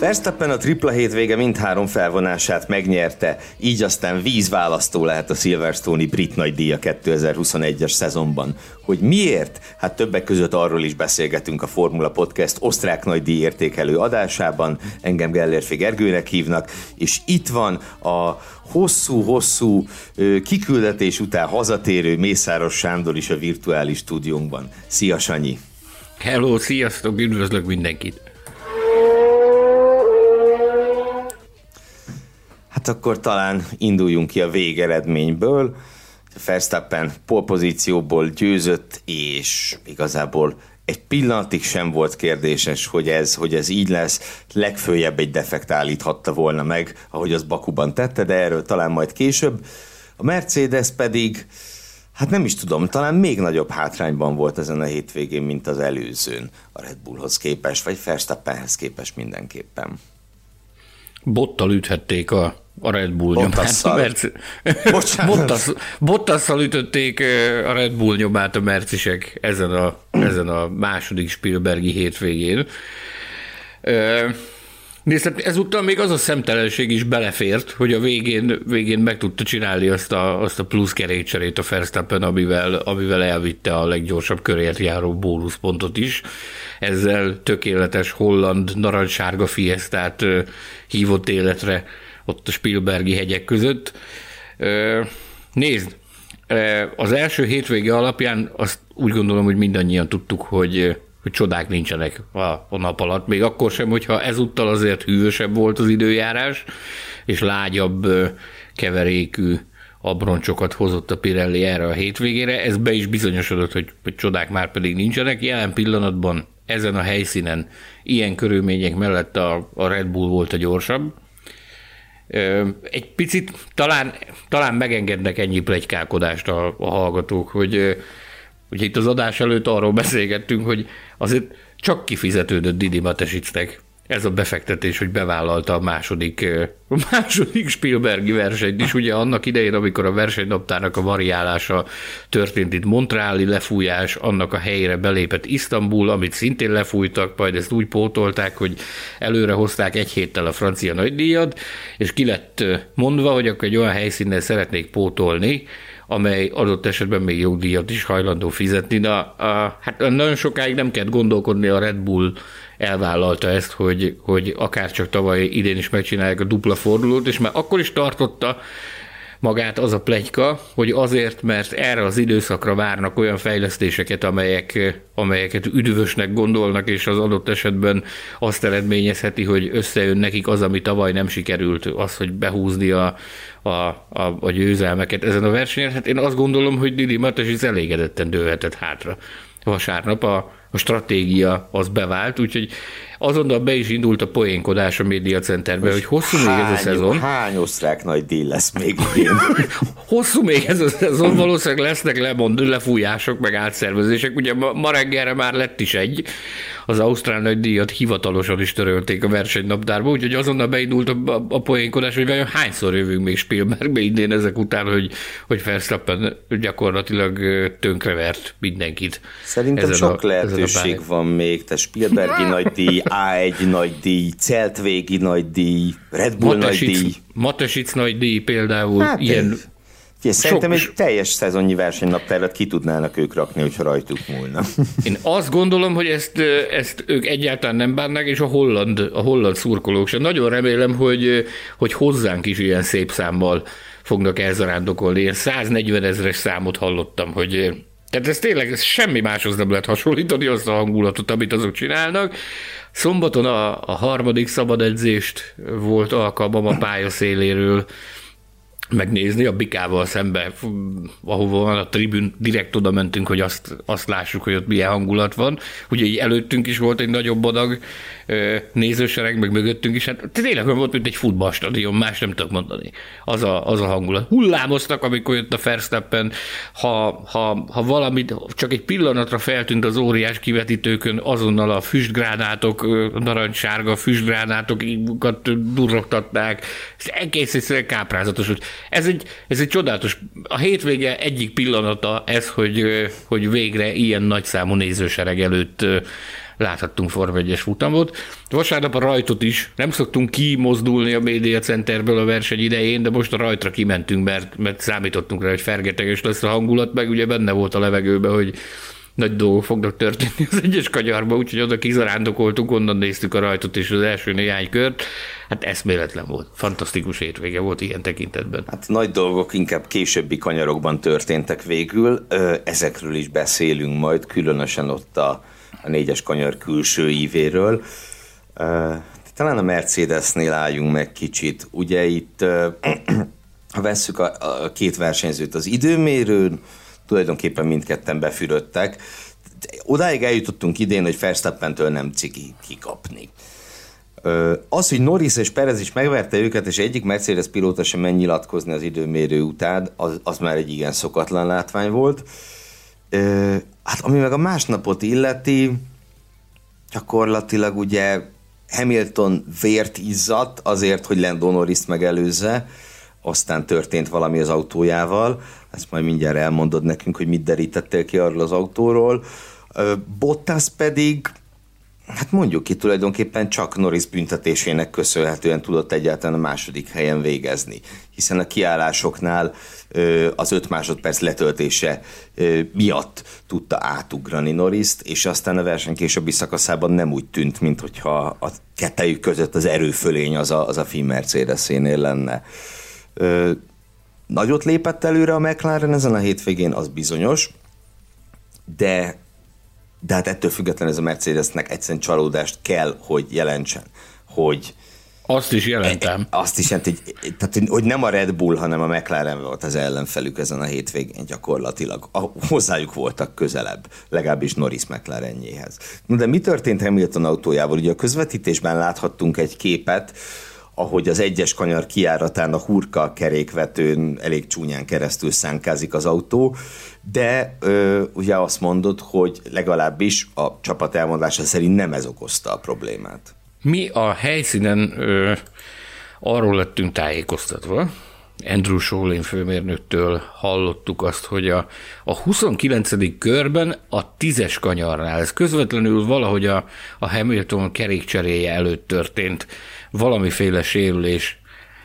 Verstappen a tripla hétvége mindhárom felvonását megnyerte, így aztán vízválasztó lehet a Silverstone-i brit nagydíja 2021-es szezonban. Hogy miért? Hát többek között arról is beszélgetünk a Formula Podcast osztrák nagydíj értékelő adásában, engem Gellérfi Gergőnek hívnak, és itt van a hosszú-hosszú kiküldetés után hazatérő Mészáros Sándor is a virtuális stúdiónkban. Szia Sanyi! Hello, sziasztok, üdvözlök mindenkit! Hát akkor talán induljunk ki a végeredményből. Verstappen polpozícióból győzött, és igazából egy pillanatig sem volt kérdéses, hogy ez, hogy ez így lesz, legfőjebb egy defekt állíthatta volna meg, ahogy az Bakuban tette, de erről talán majd később. A Mercedes pedig, hát nem is tudom, talán még nagyobb hátrányban volt ezen a hétvégén, mint az előzőn a Red Bullhoz képest, vagy Verstappenhez képest mindenképpen. Bottal üthették a a Red Bull nyomát. Mert... Bottas, Bottasszal ütötték a Red Bull nyomát a mercisek ezen a, ezen a második Spielbergi hétvégén. Nézd, ezúttal még az a szemtelenség is belefért, hogy a végén, végén meg tudta csinálni azt a, azt a plusz kerékcserét a Verstappen, amivel, amivel elvitte a leggyorsabb körért járó bónuszpontot is. Ezzel tökéletes holland narancssárga fiesztát hívott életre ott a Spielbergi hegyek között. Nézd, az első hétvége alapján azt úgy gondolom, hogy mindannyian tudtuk, hogy, hogy csodák nincsenek a, a nap alatt, még akkor sem, hogyha ezúttal azért hűvösebb volt az időjárás, és lágyabb keverékű abroncsokat hozott a Pirelli erre a hétvégére. Ez be is bizonyosodott, hogy, hogy csodák már pedig nincsenek. Jelen pillanatban ezen a helyszínen ilyen körülmények mellett a, a Red Bull volt a gyorsabb, egy picit talán, talán megengednek ennyi plegykálkodást a, a hallgatók, hogy ugye itt az adás előtt arról beszélgettünk, hogy azért csak kifizetődött Didi Matesicnek ez a befektetés, hogy bevállalta a második, a második Spielbergi versenyt is. Ugye annak idején, amikor a versenynaptának a variálása történt itt Montreali lefújás, annak a helyére belépett Isztambul, amit szintén lefújtak, majd ezt úgy pótolták, hogy előre hozták egy héttel a francia nagydíjat, és ki lett mondva, hogy akkor egy olyan helyszínnel szeretnék pótolni, amely adott esetben még jogdíjat is hajlandó fizetni. De a, hát nagyon sokáig nem kell gondolkodni a Red Bull elvállalta ezt, hogy, hogy akár csak tavaly idén is megcsinálják a dupla fordulót, és már akkor is tartotta magát az a plegyka, hogy azért, mert erre az időszakra várnak olyan fejlesztéseket, amelyek, amelyeket üdvösnek gondolnak, és az adott esetben azt eredményezheti, hogy összejön nekik az, ami tavaly nem sikerült, az, hogy behúzni a, a, a, a győzelmeket ezen a versenyen. Hát én azt gondolom, hogy Didi Matas is elégedetten dőlhetett hátra vasárnap a, a stratégia az bevált, úgyhogy azonnal be is indult a poénkodás a médiacenterbe, hogy hosszú hány, még ez a szezon. Hány osztrák nagy díj lesz még idén? hosszú még ez a szezon, valószínűleg lesznek lemond, lefújások, meg átszervezések. Ugye ma, ma reggelre már lett is egy, az Ausztrál nagy díjat hivatalosan is törölték a versenynaptárba, úgyhogy azonnal beindult a, a, a poénkodás, hogy vajon hányszor jövünk még Spielbergbe idén ezek után, hogy, hogy Verstappen gyakorlatilag tönkrevert mindenkit. Szerintem sok a, lehetőség van még, te Spielbergi nagy díj, A1 nagy díj, Celtvégi nagy díj, Red Bull Matesic, nagy díj. Matesic nagy díj például, hát ilyen Figyelj, szerintem egy teljes szezonnyi versenynaptárat ki tudnának ők rakni, hogyha rajtuk múlna. Én azt gondolom, hogy ezt, ezt ők egyáltalán nem bánnak, és a holland, a holland szurkolók sem. Nagyon remélem, hogy, hogy hozzánk is ilyen szép számmal fognak elzarándokolni. Én 140 ezeres számot hallottam, hogy tehát ez tényleg ez semmi máshoz nem lehet hasonlítani azt a hangulatot, amit azok csinálnak. Szombaton a, a harmadik szabad edzést volt alkalmam a pályaszéléről megnézni, a Bikával szembe, ahova van a tribün, direkt oda mentünk, hogy azt, azt lássuk, hogy ott milyen hangulat van. Ugye így előttünk is volt egy nagyobb adag nézősereg, meg mögöttünk is, hát tényleg volt, mint egy futballstadion, más nem tudok mondani. Az a, az a hangulat. Hullámoztak, amikor jött a Verstappen, ha, ha, ha valamit, csak egy pillanatra feltűnt az óriás kivetítőkön, azonnal a füstgránátok, narancssárga füstgránátokat durrogtatták, ez egész egyszerűen káprázatos. Ez egy, ez egy csodálatos, a hétvége egyik pillanata ez, hogy, hogy végre ilyen nagyszámú nézősereg előtt láthattunk Form 1-es futamot. Vasárnap a rajtot is, nem szoktunk kimozdulni a Média Centerből a verseny idején, de most a rajtra kimentünk, mert, mert számítottunk rá, hogy fergeteges lesz a hangulat, meg ugye benne volt a levegőben, hogy nagy dolgok fognak történni az egyes kanyarba, úgyhogy oda kizarándokoltunk, onnan néztük a rajtot és az első néhány kört. Hát eszméletlen volt. Fantasztikus hétvége volt ilyen tekintetben. Hát nagy dolgok inkább későbbi kanyarokban történtek végül. Ezekről is beszélünk majd, különösen ott a, a négyes kanyar külső ívéről. Talán a Mercedesnél álljunk meg kicsit. Ugye itt, ha vesszük a, a két versenyzőt az időmérőn, tulajdonképpen mindketten befürödtek. Odáig eljutottunk idén, hogy Verstappentől nem ciki kikapni. Az, hogy Norris és Perez is megverte őket, és egyik Mercedes pilóta sem megnyilatkozni az időmérő után, az, az már egy igen szokatlan látvány volt. Hát ami meg a másnapot illeti, gyakorlatilag ugye Hamilton vért izzadt azért, hogy Lando Norris megelőzze, aztán történt valami az autójával, ezt majd mindjárt elmondod nekünk, hogy mit derítettél ki arról az autóról. Bottas pedig, hát mondjuk ki tulajdonképpen csak Norris büntetésének köszönhetően tudott egyáltalán a második helyen végezni, hiszen a kiállásoknál az öt másodperc letöltése miatt tudta átugrani Norriszt, és aztán a verseny későbbi szakaszában nem úgy tűnt, mint hogyha a kettejük között az erőfölény az a, az a Finn Mercedes-énél lenne. Nagyot lépett előre a McLaren ezen a hétvégén, az bizonyos, de, de hát ettől függetlenül ez a Mercedesnek egyszerűen csalódást kell, hogy jelentsen, hogy azt is jelentem. E, azt is jelent, hogy, tehát, hogy nem a Red Bull, hanem a McLaren volt az ellenfelük ezen a hétvégén gyakorlatilag. A, hozzájuk voltak közelebb, legalábbis Norris McLarenjéhez. No, de mi történt Hamilton autójával? Ugye a közvetítésben láthattunk egy képet, ahogy az egyes kanyar kiáratán a hurka kerékvetőn elég csúnyán keresztül szánkázik az autó, de ö, ugye azt mondod, hogy legalábbis a csapat elmondása szerint nem ez okozta a problémát. Mi a helyszínen ö, arról lettünk tájékoztatva, Andrew Solin főmérnöktől hallottuk azt, hogy a, a 29. körben a tízes kanyarnál, ez közvetlenül valahogy a, a Hamilton kerékcseréje előtt történt, valamiféle sérülés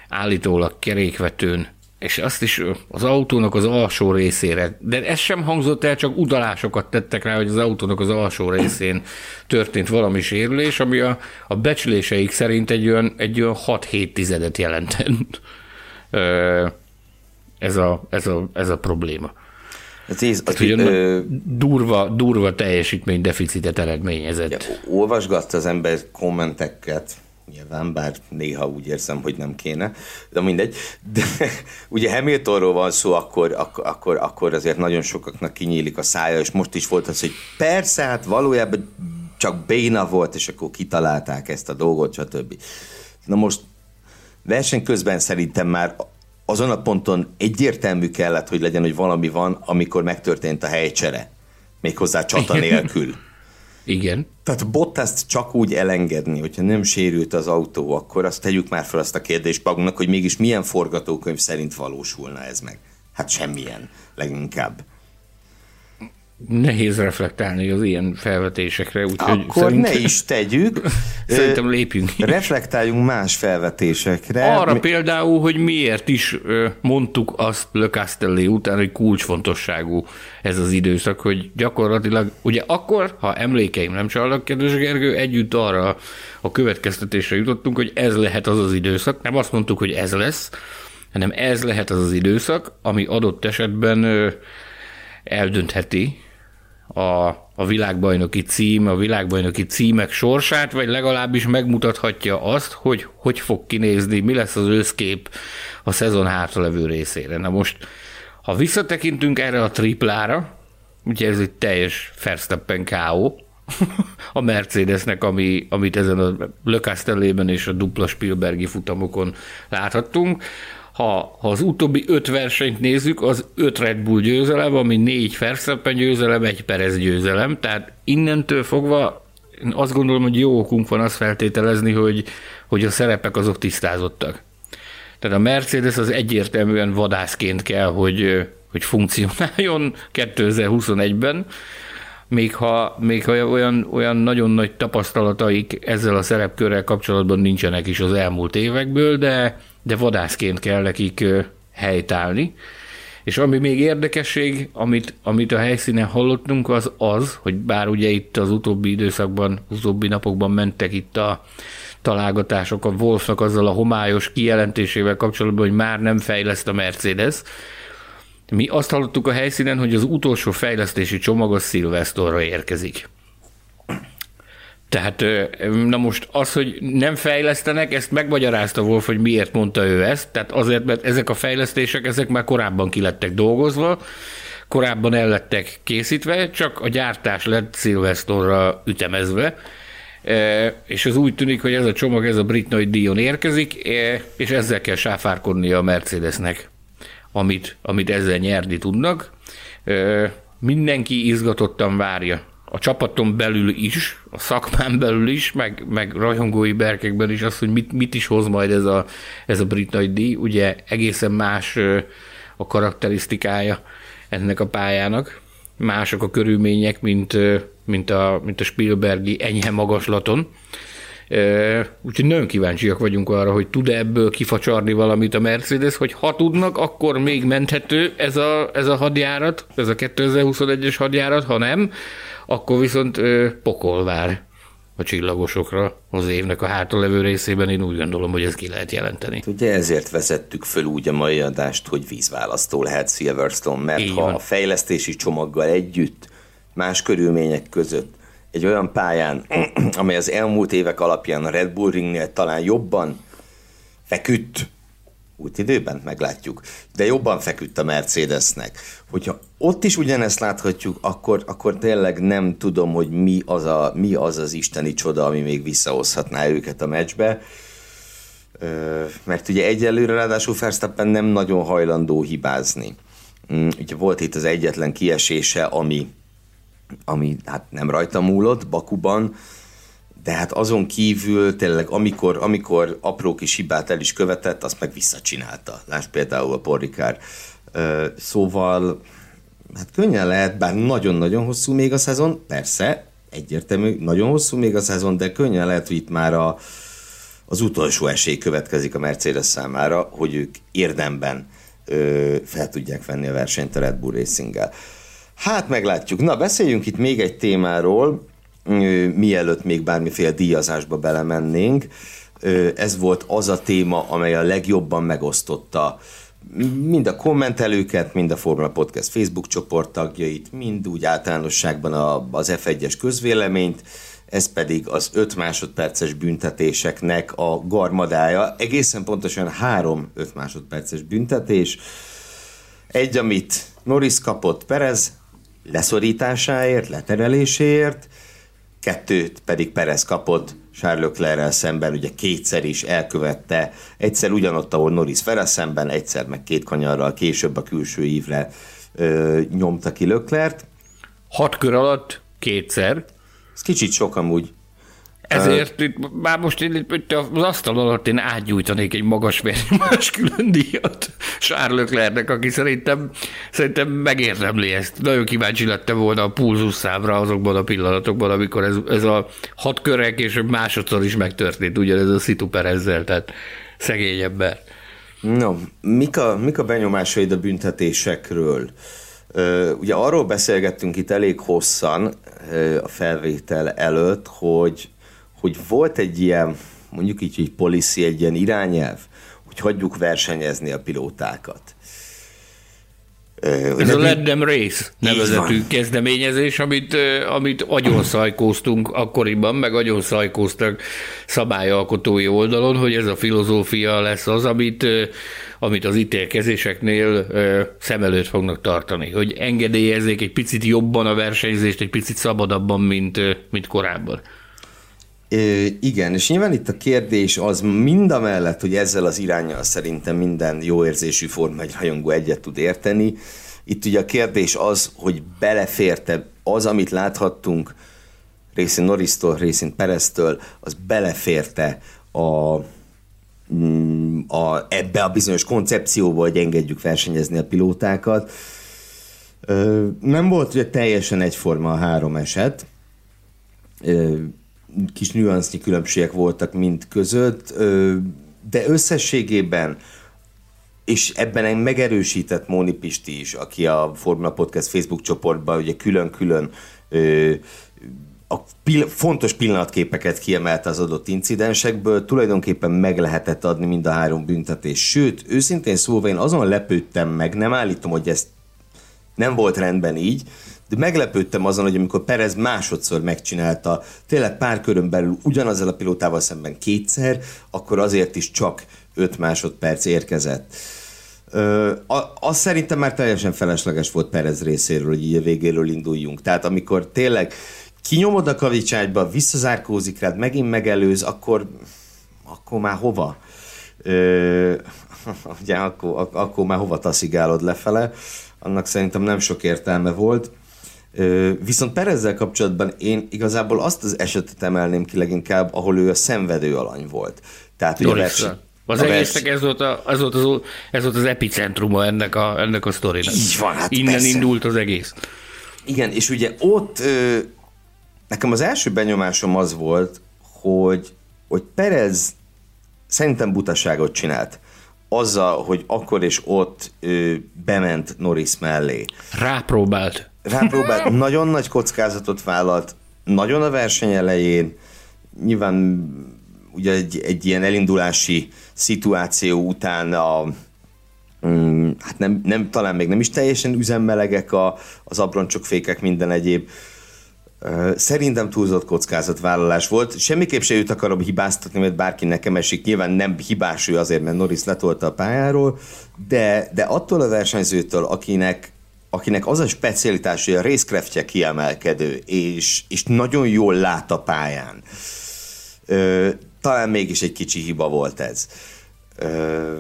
állítólag kerékvetőn, és azt is az autónak az alsó részére, de ez sem hangzott el, csak udalásokat tettek rá, hogy az autónak az alsó részén történt valami sérülés, ami a, a becsléseik szerint egy olyan, egy olyan 6-7 tizedet jelentett. Ez a, ez a, ez a probléma. Ez íz, Tehát, hogy ö, durva, durva teljesítménydeficitet eredményezett. Ja, olvasgatt az ember kommenteket, nyilván, bár néha úgy érzem, hogy nem kéne, de mindegy. De ugye Hamiltonról van szó, akkor, akkor, akkor, akkor azért nagyon sokaknak kinyílik a szája, és most is volt az, hogy persze, hát valójában csak béna volt, és akkor kitalálták ezt a dolgot, stb. Na most verseny közben szerintem már azon a ponton egyértelmű kellett, hogy legyen, hogy valami van, amikor megtörtént a helycsere. Méghozzá csata nélkül. Igen. Tehát Bottaszt csak úgy elengedni, hogyha nem sérült az autó, akkor azt tegyük már fel azt a kérdést magunknak, hogy mégis milyen forgatókönyv szerint valósulna ez meg. Hát semmilyen, leginkább nehéz reflektálni az ilyen felvetésekre, úgyhogy Akkor ne is tegyük. szerintem lépjünk. Reflektáljunk más felvetésekre. Arra Mi... például, hogy miért is mondtuk azt Le Castelli után, hogy kulcsfontosságú ez az időszak, hogy gyakorlatilag, ugye akkor, ha emlékeim nem csalnak, kedves Gergő, együtt arra a következtetésre jutottunk, hogy ez lehet az az időszak, nem azt mondtuk, hogy ez lesz, hanem ez lehet az az időszak, ami adott esetben eldöntheti a a világbajnoki cím, a világbajnoki címek sorsát, vagy legalábbis megmutathatja azt, hogy hogy fog kinézni, mi lesz az összkép a szezon hátralevő részére. Na most, ha visszatekintünk erre a triplára, ugye ez egy teljes Verstappen K.O., a Mercedesnek, ami, amit ezen a Le Castellében és a dupla Spielbergi futamokon láthattunk. Ha, ha az utóbbi öt versenyt nézzük, az öt Red Bull győzelem, ami négy Verstappen győzelem, egy Perez győzelem, tehát innentől fogva én azt gondolom, hogy jó okunk van azt feltételezni, hogy, hogy a szerepek azok tisztázottak. Tehát a Mercedes az egyértelműen vadászként kell, hogy, hogy funkcionáljon 2021-ben, még ha, még ha olyan, olyan nagyon nagy tapasztalataik ezzel a szerepkörrel kapcsolatban nincsenek is az elmúlt évekből, de, de vadászként kell nekik helytállni. És ami még érdekesség, amit, amit a helyszínen hallottunk, az az, hogy bár ugye itt az utóbbi időszakban, az utóbbi napokban mentek itt a találgatások a Wolfnak azzal a homályos kijelentésével kapcsolatban, hogy már nem fejleszt a Mercedes, mi azt hallottuk a helyszínen, hogy az utolsó fejlesztési csomag a szilvesztorra érkezik. Tehát, na most az, hogy nem fejlesztenek, ezt megmagyarázta Wolf, hogy miért mondta ő ezt. Tehát azért, mert ezek a fejlesztések, ezek már korábban kilettek dolgozva, korábban el lettek készítve, csak a gyártás lett szilvesztorra ütemezve, és az úgy tűnik, hogy ez a csomag, ez a brit nagy díjon érkezik, és ezzel kell sáfárkodnia a Mercedesnek amit, amit ezzel nyerni tudnak. Mindenki izgatottan várja a csapaton belül is, a szakmán belül is, meg, meg rajongói berkekben is az, hogy mit, mit is hoz majd ez a, ez a brit nagy díj. Ugye egészen más a karakterisztikája ennek a pályának, mások a körülmények, mint, mint, a, mint a Spielbergi enyhe magaslaton. Úgyhogy nagyon kíváncsiak vagyunk arra, hogy tud-e ebből kifacsarni valamit a Mercedes, hogy ha tudnak, akkor még menthető ez a, ez a hadjárat, ez a 2021-es hadjárat, ha nem, akkor viszont pokol vár a csillagosokra az évnek a hátralevő részében, én úgy gondolom, hogy ezt ki lehet jelenteni. Ugye ezért vezettük föl úgy a mai adást, hogy vízválasztó lehet Silverstone, mert Így ha van. a fejlesztési csomaggal együtt, más körülmények között egy olyan pályán, amely az elmúlt évek alapján a Red Bull Ringnél talán jobban feküdt, út időben meglátjuk, de jobban feküdt a Mercedesnek. Hogyha ott is ugyanezt láthatjuk, akkor, akkor tényleg nem tudom, hogy mi az, a, mi az az isteni csoda, ami még visszahozhatná őket a meccsbe. Mert ugye egyelőre ráadásul Verstappen nem nagyon hajlandó hibázni. Mm, ugye volt itt az egyetlen kiesése, ami ami hát nem rajta múlott Bakuban, de hát azon kívül tényleg amikor, amikor apró kis hibát el is követett, azt meg visszacsinálta. Lásd például a Porrikár. Szóval hát könnyen lehet, bár nagyon-nagyon hosszú még a szezon, persze, egyértelmű, nagyon hosszú még a szezon, de könnyen lehet, hogy itt már a, az utolsó esély következik a Mercedes számára, hogy ők érdemben ö, fel tudják venni a versenyt a Red Bull Racing-gel. Hát meglátjuk. Na, beszéljünk itt még egy témáról, mielőtt még bármiféle díjazásba belemennénk. Ez volt az a téma, amely a legjobban megosztotta mind a kommentelőket, mind a Formula Podcast Facebook csoport tagjait, mind úgy általánosságban az F1-es közvéleményt, ez pedig az 5 másodperces büntetéseknek a garmadája, egészen pontosan három 5 másodperces büntetés. Egy, amit Norris kapott Perez, leszorításáért, letereléséért, kettőt pedig Perez kapott Charles Leclerc szemben, ugye kétszer is elkövette, egyszer ugyanott, ahol Norris Ferre szemben, egyszer meg két kanyarral később a külső ívre ö, nyomta ki Leclerc. Hat kör alatt kétszer. Ez kicsit sok amúgy. Ezért itt, már most én itt az asztal alatt én átgyújtanék egy magas más külön díjat Leclercnek, aki szerintem, szerintem megérdemli ezt. Nagyon kíváncsi lettem volna a pulzus számra azokban a pillanatokban, amikor ez, ez a hat körek és másodszor is megtörtént, ugyanez a Szitu Perezzel, tehát szegény ember. No, mik a, mik a benyomásaid a büntetésekről? Uh, ugye arról beszélgettünk itt elég hosszan uh, a felvétel előtt, hogy hogy volt egy ilyen, mondjuk így, egy policy, egy ilyen irányelv, hogy hagyjuk versenyezni a pilótákat. Ez a Let Them Race nevezetű kezdeményezés, amit, amit agyon szajkóztunk akkoriban, meg agyon szajkóztak szabályalkotói oldalon, hogy ez a filozófia lesz az, amit, amit az ítélkezéseknél szem előtt fognak tartani, hogy engedélyezzék egy picit jobban a versenyzést, egy picit szabadabban, mint, mint korábban. É, igen, és nyilván itt a kérdés az mind a mellett, hogy ezzel az irányjal szerintem minden jó érzésű forma egy rajongó egyet tud érteni. Itt ugye a kérdés az, hogy beleférte az, amit láthattunk részén Norrisztól, részén Pereztől, az beleférte a, mm, a, ebbe a bizonyos koncepcióba, hogy engedjük versenyezni a pilótákat. Nem volt ugye teljesen egyforma a három eset kis nüansznyi különbségek voltak mind között, de összességében és ebben megerősített Móni Pisti is, aki a Formula Podcast Facebook csoportban ugye külön-külön a pill- fontos pillanatképeket kiemelte az adott incidensekből, tulajdonképpen meg lehetett adni mind a három büntetés. Sőt, őszintén szólva én azon lepődtem meg, nem állítom, hogy ez nem volt rendben így, de meglepődtem azon, hogy amikor Perez másodszor megcsinálta, tényleg pár körön belül ugyanazzal a pilótával szemben kétszer, akkor azért is csak 5 másodperc érkezett. Ö, szerintem már teljesen felesleges volt Perez részéről, hogy így a végéről induljunk. Tehát amikor tényleg kinyomod a kavicságyba, visszazárkózik rád, megint megelőz, akkor, akkor már hova? Ö, ugye akkor, akkor már hova taszigálod lefele? Annak szerintem nem sok értelme volt. Viszont Perezzel kapcsolatban én igazából azt az esetet emelném ki leginkább, ahol ő a szenvedő alany volt. Tehát ugye verseny, az egésznek ez volt, a, ez, volt az, ez volt az epicentruma ennek a, ennek a sztorinak. Így van, hát Innen persze. indult az egész. Igen, és ugye ott ö, nekem az első benyomásom az volt, hogy, hogy Perez szerintem butaságot csinált azzal, hogy akkor és ott ö, bement Norris mellé. Rápróbált rápróbált, nagyon nagy kockázatot vállalt, nagyon a verseny elején, nyilván ugye egy, egy ilyen elindulási szituáció után a, mm, hát nem, nem, talán még nem is teljesen üzemmelegek a, az abroncsok, fékek, minden egyéb. Szerintem túlzott kockázatvállalás volt. Semmiképp se őt akarom hibáztatni, mert bárki nekem esik. Nyilván nem hibás ő azért, mert Norris letolta a pályáról, de, de attól a versenyzőtől, akinek akinek az a specialitás, hogy a részkreftje kiemelkedő, és, és nagyon jól lát a pályán. Ö, talán mégis egy kicsi hiba volt ez. Ö,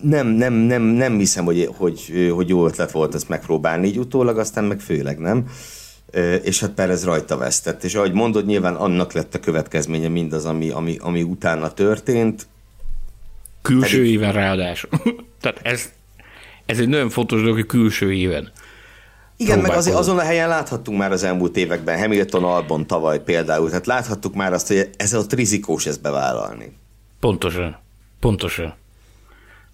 nem, nem, nem, nem hiszem, hogy, hogy, hogy jó ötlet volt ezt megpróbálni így utólag, aztán meg főleg nem. Ö, és hát Perez rajta vesztett. És ahogy mondod, nyilván annak lett a következménye mindaz, ami, ami, ami utána történt. Külső Pedig... éven ráadásul. Tehát ez ez egy nagyon fontos dolog, hogy külső éven. Igen, meg azért azon a helyen láthattunk már az elmúlt években, Hamilton Albon tavaly például, tehát láthattuk már azt, hogy ez ott rizikós ezt bevállalni. Pontosan. Pontosan.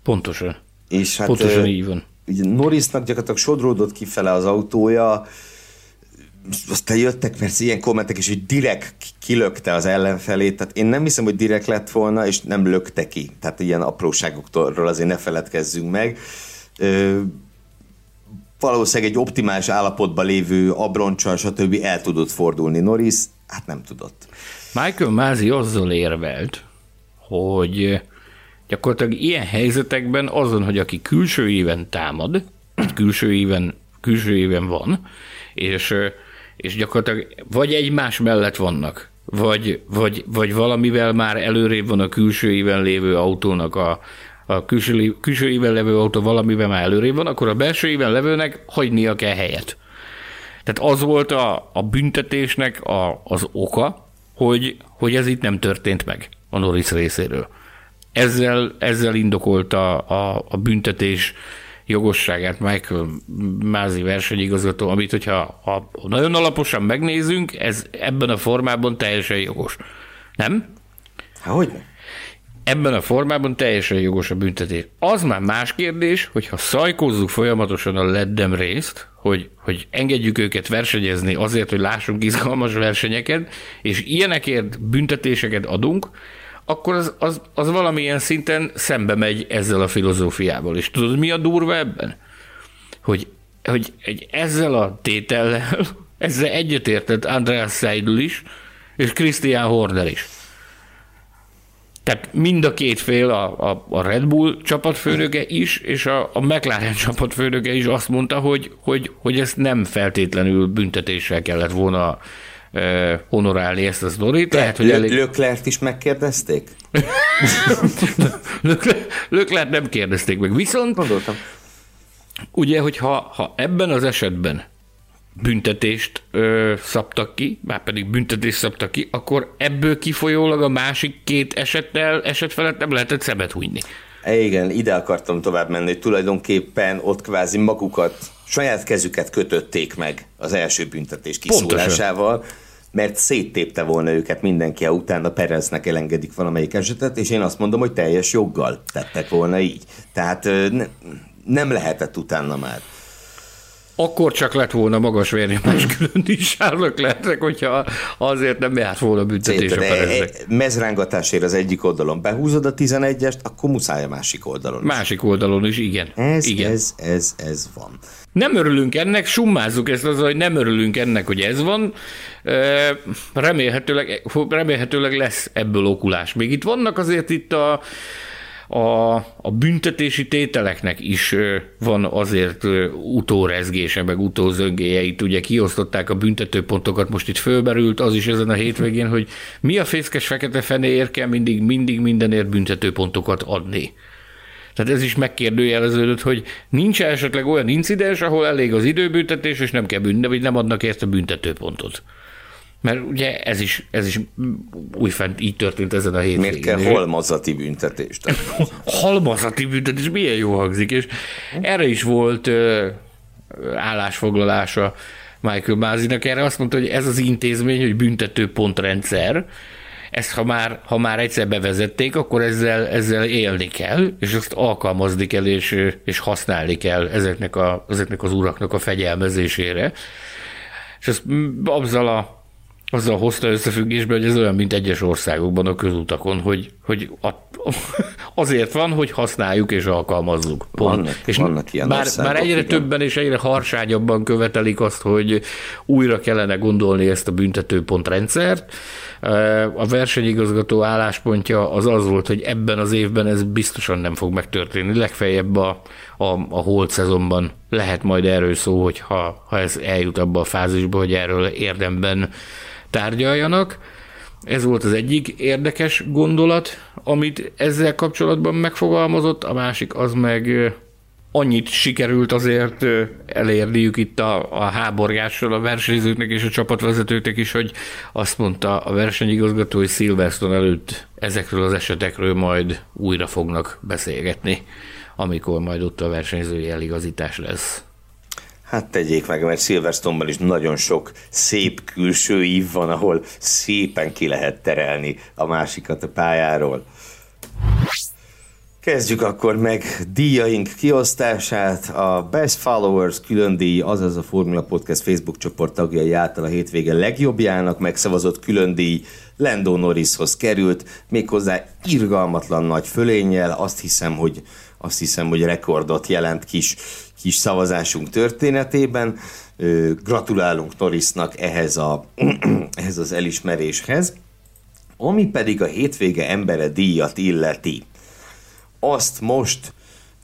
Pontosan. És hát, Pontosan így van. Ugye Norrisnak gyakorlatilag sodródott kifele az autója, aztán jöttek persze ilyen kommentek is, hogy direkt kilökte az ellenfelét, tehát én nem hiszem, hogy direkt lett volna, és nem lökte ki. Tehát ilyen apróságoktól azért ne feledkezzünk meg valószínűleg egy optimális állapotban lévő abroncsal, stb. el tudott fordulni Norris, hát nem tudott. Michael Mázi azzal érvelt, hogy gyakorlatilag ilyen helyzetekben azon, hogy aki külső éven támad, külső éven, külső éven van, és, és gyakorlatilag vagy egymás mellett vannak, vagy, vagy, vagy valamivel már előrébb van a külső éven lévő autónak a, a külső, külső éven levő autó valamiben már előrébb van, akkor a belső éven levőnek hagynia kell helyet. Tehát az volt a, a büntetésnek a, az oka, hogy, hogy ez itt nem történt meg a Norris részéről. Ezzel, ezzel indokolta a, a büntetés jogosságát Michael Mázi versenyigazgató, amit hogyha ha nagyon alaposan megnézünk, ez ebben a formában teljesen jogos. Nem? Hogy Ebben a formában teljesen jogos a büntetés. Az már más kérdés, hogy ha szajkózzuk folyamatosan a leddem részt, hogy, hogy engedjük őket versenyezni azért, hogy lássunk izgalmas versenyeket, és ilyenekért büntetéseket adunk, akkor az, az, az valamilyen szinten szembe megy ezzel a filozófiával. És tudod, mi a durva ebben? hogy, hogy egy, ezzel a tétellel, ezzel egyetértett Andreas Seidel is, és Christian Horner is. Tehát mind a két fél, a, a, a Red Bull csapatfőnöke is, és a, a McLaren csapatfőnöke is azt mondta, hogy, hogy, hogy ezt nem feltétlenül büntetéssel kellett volna eh, honorálni ezt a sztorit. Lehet, hogy elég... Löklert is megkérdezték? Löklert nem kérdezték meg, viszont Gondoltam. ugye, hogyha ha ebben az esetben büntetést ö, szabtak ki, már pedig büntetést szabtak ki, akkor ebből kifolyólag a másik két esettel, eset felett nem lehetett szemet hújni. Igen, ide akartam tovább menni, hogy tulajdonképpen ott kvázi magukat, saját kezüket kötötték meg az első büntetés kiszólásával, Pontosan. mert széttépte volna őket mindenki, ha utána Pereznek elengedik valamelyik esetet, és én azt mondom, hogy teljes joggal tettek volna így. Tehát ne, nem lehetett utána már akkor csak lett volna magas vérnyomás külön is sárlak lehetek, hogyha azért nem járt volna büntetés a Pereznek. Mezrángatásért az egyik oldalon behúzod a 11-est, akkor muszáj a másik oldalon is. Másik oldalon is, igen. Ez, igen. ez, ez, ez van. Nem örülünk ennek, summázzuk ezt az, hogy nem örülünk ennek, hogy ez van. Remélhetőleg, remélhetőleg lesz ebből okulás. Még itt vannak azért itt a a, a büntetési tételeknek is van azért utórezgése, meg utózöngéje. Itt ugye kiosztották a büntetőpontokat, most itt fölberült az is ezen a hétvégén, hogy mi a fészkes fekete fenéért kell mindig, mindig mindenért büntetőpontokat adni. Tehát ez is megkérdőjeleződött, hogy nincs esetleg olyan incidens, ahol elég az időbüntetés, és nem kell büntetni, vagy nem adnak érte büntetőpontot. Mert ugye ez is, ez is újfent így történt ezen a hétvégén. Miért kell halmazati büntetést? halmazati büntetés, milyen jó hangzik, és erre is volt ö, állásfoglalása Michael Mázinak. Erre azt mondta, hogy ez az intézmény, hogy büntető pontrendszer, ezt ha már, ha már egyszer bevezették, akkor ezzel, ezzel élni kell, és ezt alkalmazni kell, és, és használni kell ezeknek, a, ezeknek az uraknak a fegyelmezésére. És ezt azzal a azzal hozta összefüggésbe, hogy ez olyan, mint egyes országokban a közutakon, hogy, hogy a, azért van, hogy használjuk és alkalmazzuk. Pont. Vannak, és vannak ilyen már, már egyre igen. többen és egyre harsányabban követelik azt, hogy újra kellene gondolni ezt a büntetőpontrendszert. A versenyigazgató álláspontja az az volt, hogy ebben az évben ez biztosan nem fog megtörténni. Legfeljebb a, a, a holt szezonban lehet majd erről szó, hogy ha, ha ez eljut abba a fázisba, hogy erről érdemben tárgyaljanak. Ez volt az egyik érdekes gondolat, amit ezzel kapcsolatban megfogalmazott, a másik az meg annyit sikerült azért elérniük itt a, a háborgással a versenyzőknek és a csapatvezetőknek is, hogy azt mondta a versenyigazgató, hogy Silverstone előtt ezekről az esetekről majd újra fognak beszélgetni, amikor majd ott a versenyzői eligazítás lesz. Hát tegyék meg, mert Silverstone-ban is nagyon sok szép külső ív van, ahol szépen ki lehet terelni a másikat a pályáról. Kezdjük akkor meg díjaink kiosztását. A Best Followers külön díj, azaz a Formula Podcast Facebook csoport tagjai által a hétvége legjobbjának megszavazott külön díj Lando Norrishoz került, méghozzá irgalmatlan nagy fölénnyel. Azt hiszem, hogy azt hiszem, hogy rekordot jelent kis kis szavazásunk történetében. Gratulálunk Norrisnak ehhez, a, ehhez az elismeréshez. Ami pedig a hétvége embere díjat illeti, azt most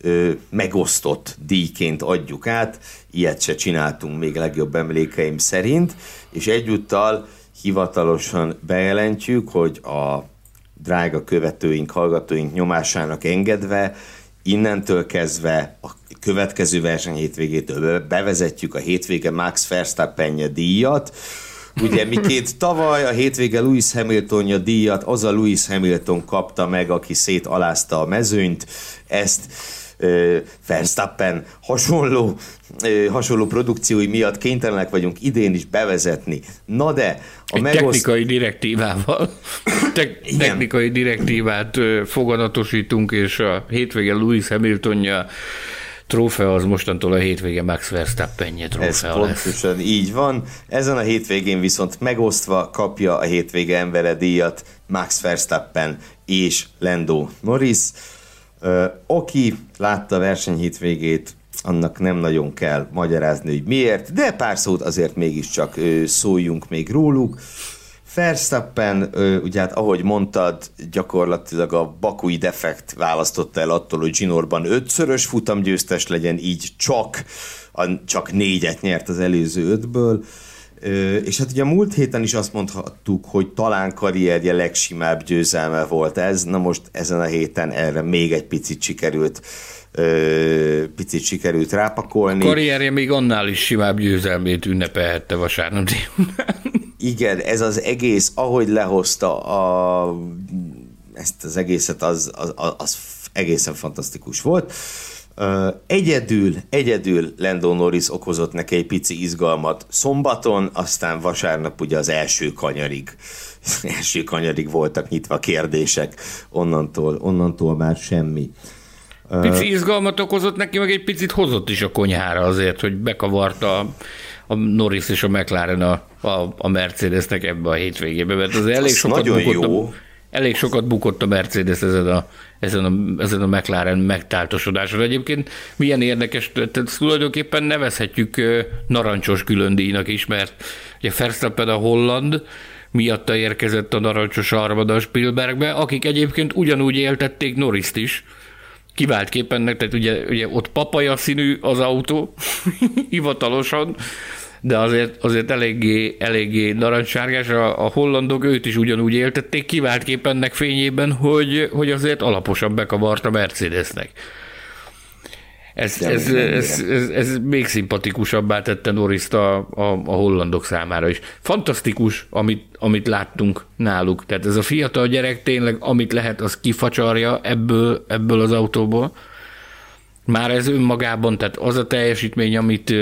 ö, megosztott díjként adjuk át, ilyet se csináltunk még legjobb emlékeim szerint, és egyúttal hivatalosan bejelentjük, hogy a drága követőink, hallgatóink nyomásának engedve innentől kezdve a következő verseny hétvégétől bevezetjük a hétvége Max verstappen díjat, Ugye miként tavaly a hétvége Lewis Hamiltonja díjat, az a Lewis Hamilton kapta meg, aki szétalázta a mezőnyt, ezt Verstappen hasonló, hasonló produkciói miatt kénytelenek vagyunk idén is bevezetni. Na de a Egy megoszt... technikai direktívával. Te- technikai direktívát foganatosítunk, és a hétvége Lewis Hamiltonja trófea az mostantól a hétvége Max Verstappen trófea Ez lesz. pontosan így van. Ezen a hétvégén viszont megosztva kapja a hétvége embere díjat Max Verstappen és Lando Norris. Aki látta a verseny hétvégét, annak nem nagyon kell magyarázni, hogy miért, de pár szót azért mégiscsak szóljunk még róluk. Verstappen, ugye hát ahogy mondtad, gyakorlatilag a bakui defekt választotta el attól, hogy Ginorban ötszörös futamgyőztes legyen, így csak, a, csak négyet nyert az előző ötből. És hát ugye a múlt héten is azt mondhattuk, hogy talán karrierje legsimább győzelme volt ez, na most ezen a héten erre még egy picit sikerült picit sikerült rápakolni. A karrierje még annál is simább győzelmét ünnepelhette vasárnap Igen, ez az egész, ahogy lehozta a, ezt az egészet, az, az, az egészen fantasztikus volt. Egyedül, egyedül Lando Norris okozott neki egy pici izgalmat szombaton, aztán vasárnap ugye az első kanyarig, első kanyarig voltak nyitva kérdések, onnantól, onnantól már semmi. Pici izgalmat okozott neki, meg egy picit hozott is a konyhára azért, hogy bekavarta a Norris és a McLaren a, a, a Mercedesnek ebbe a hétvégébe, mert az elég sokat nagyon bukott jó. A, elég sokat bukott a Mercedes ezen a, ezen a, ezen a McLaren megtáltosodáson. Egyébként milyen érdekes, tehát tulajdonképpen nevezhetjük narancsos különdíjnak is, mert ugye Verstappen a holland, miatta érkezett a narancsos harmada Spielbergbe, akik egyébként ugyanúgy éltették Norriszt is, kiváltképpen, tehát ugye, ugye ott papaja színű az autó, hivatalosan, de azért, azért eléggé, eléggé narancssárgás, a, a hollandok őt is ugyanúgy éltették, kiváltképp ennek fényében, hogy, hogy azért alaposan bekavart a Mercedesnek. Ez, ez, ez, ez, ez még szimpatikusabbá tette Norriszt a, a, a hollandok számára is. Fantasztikus, amit, amit láttunk náluk. Tehát ez a fiatal gyerek tényleg, amit lehet, az kifacsarja ebből, ebből az autóból. Már ez önmagában, tehát az a teljesítmény, amit,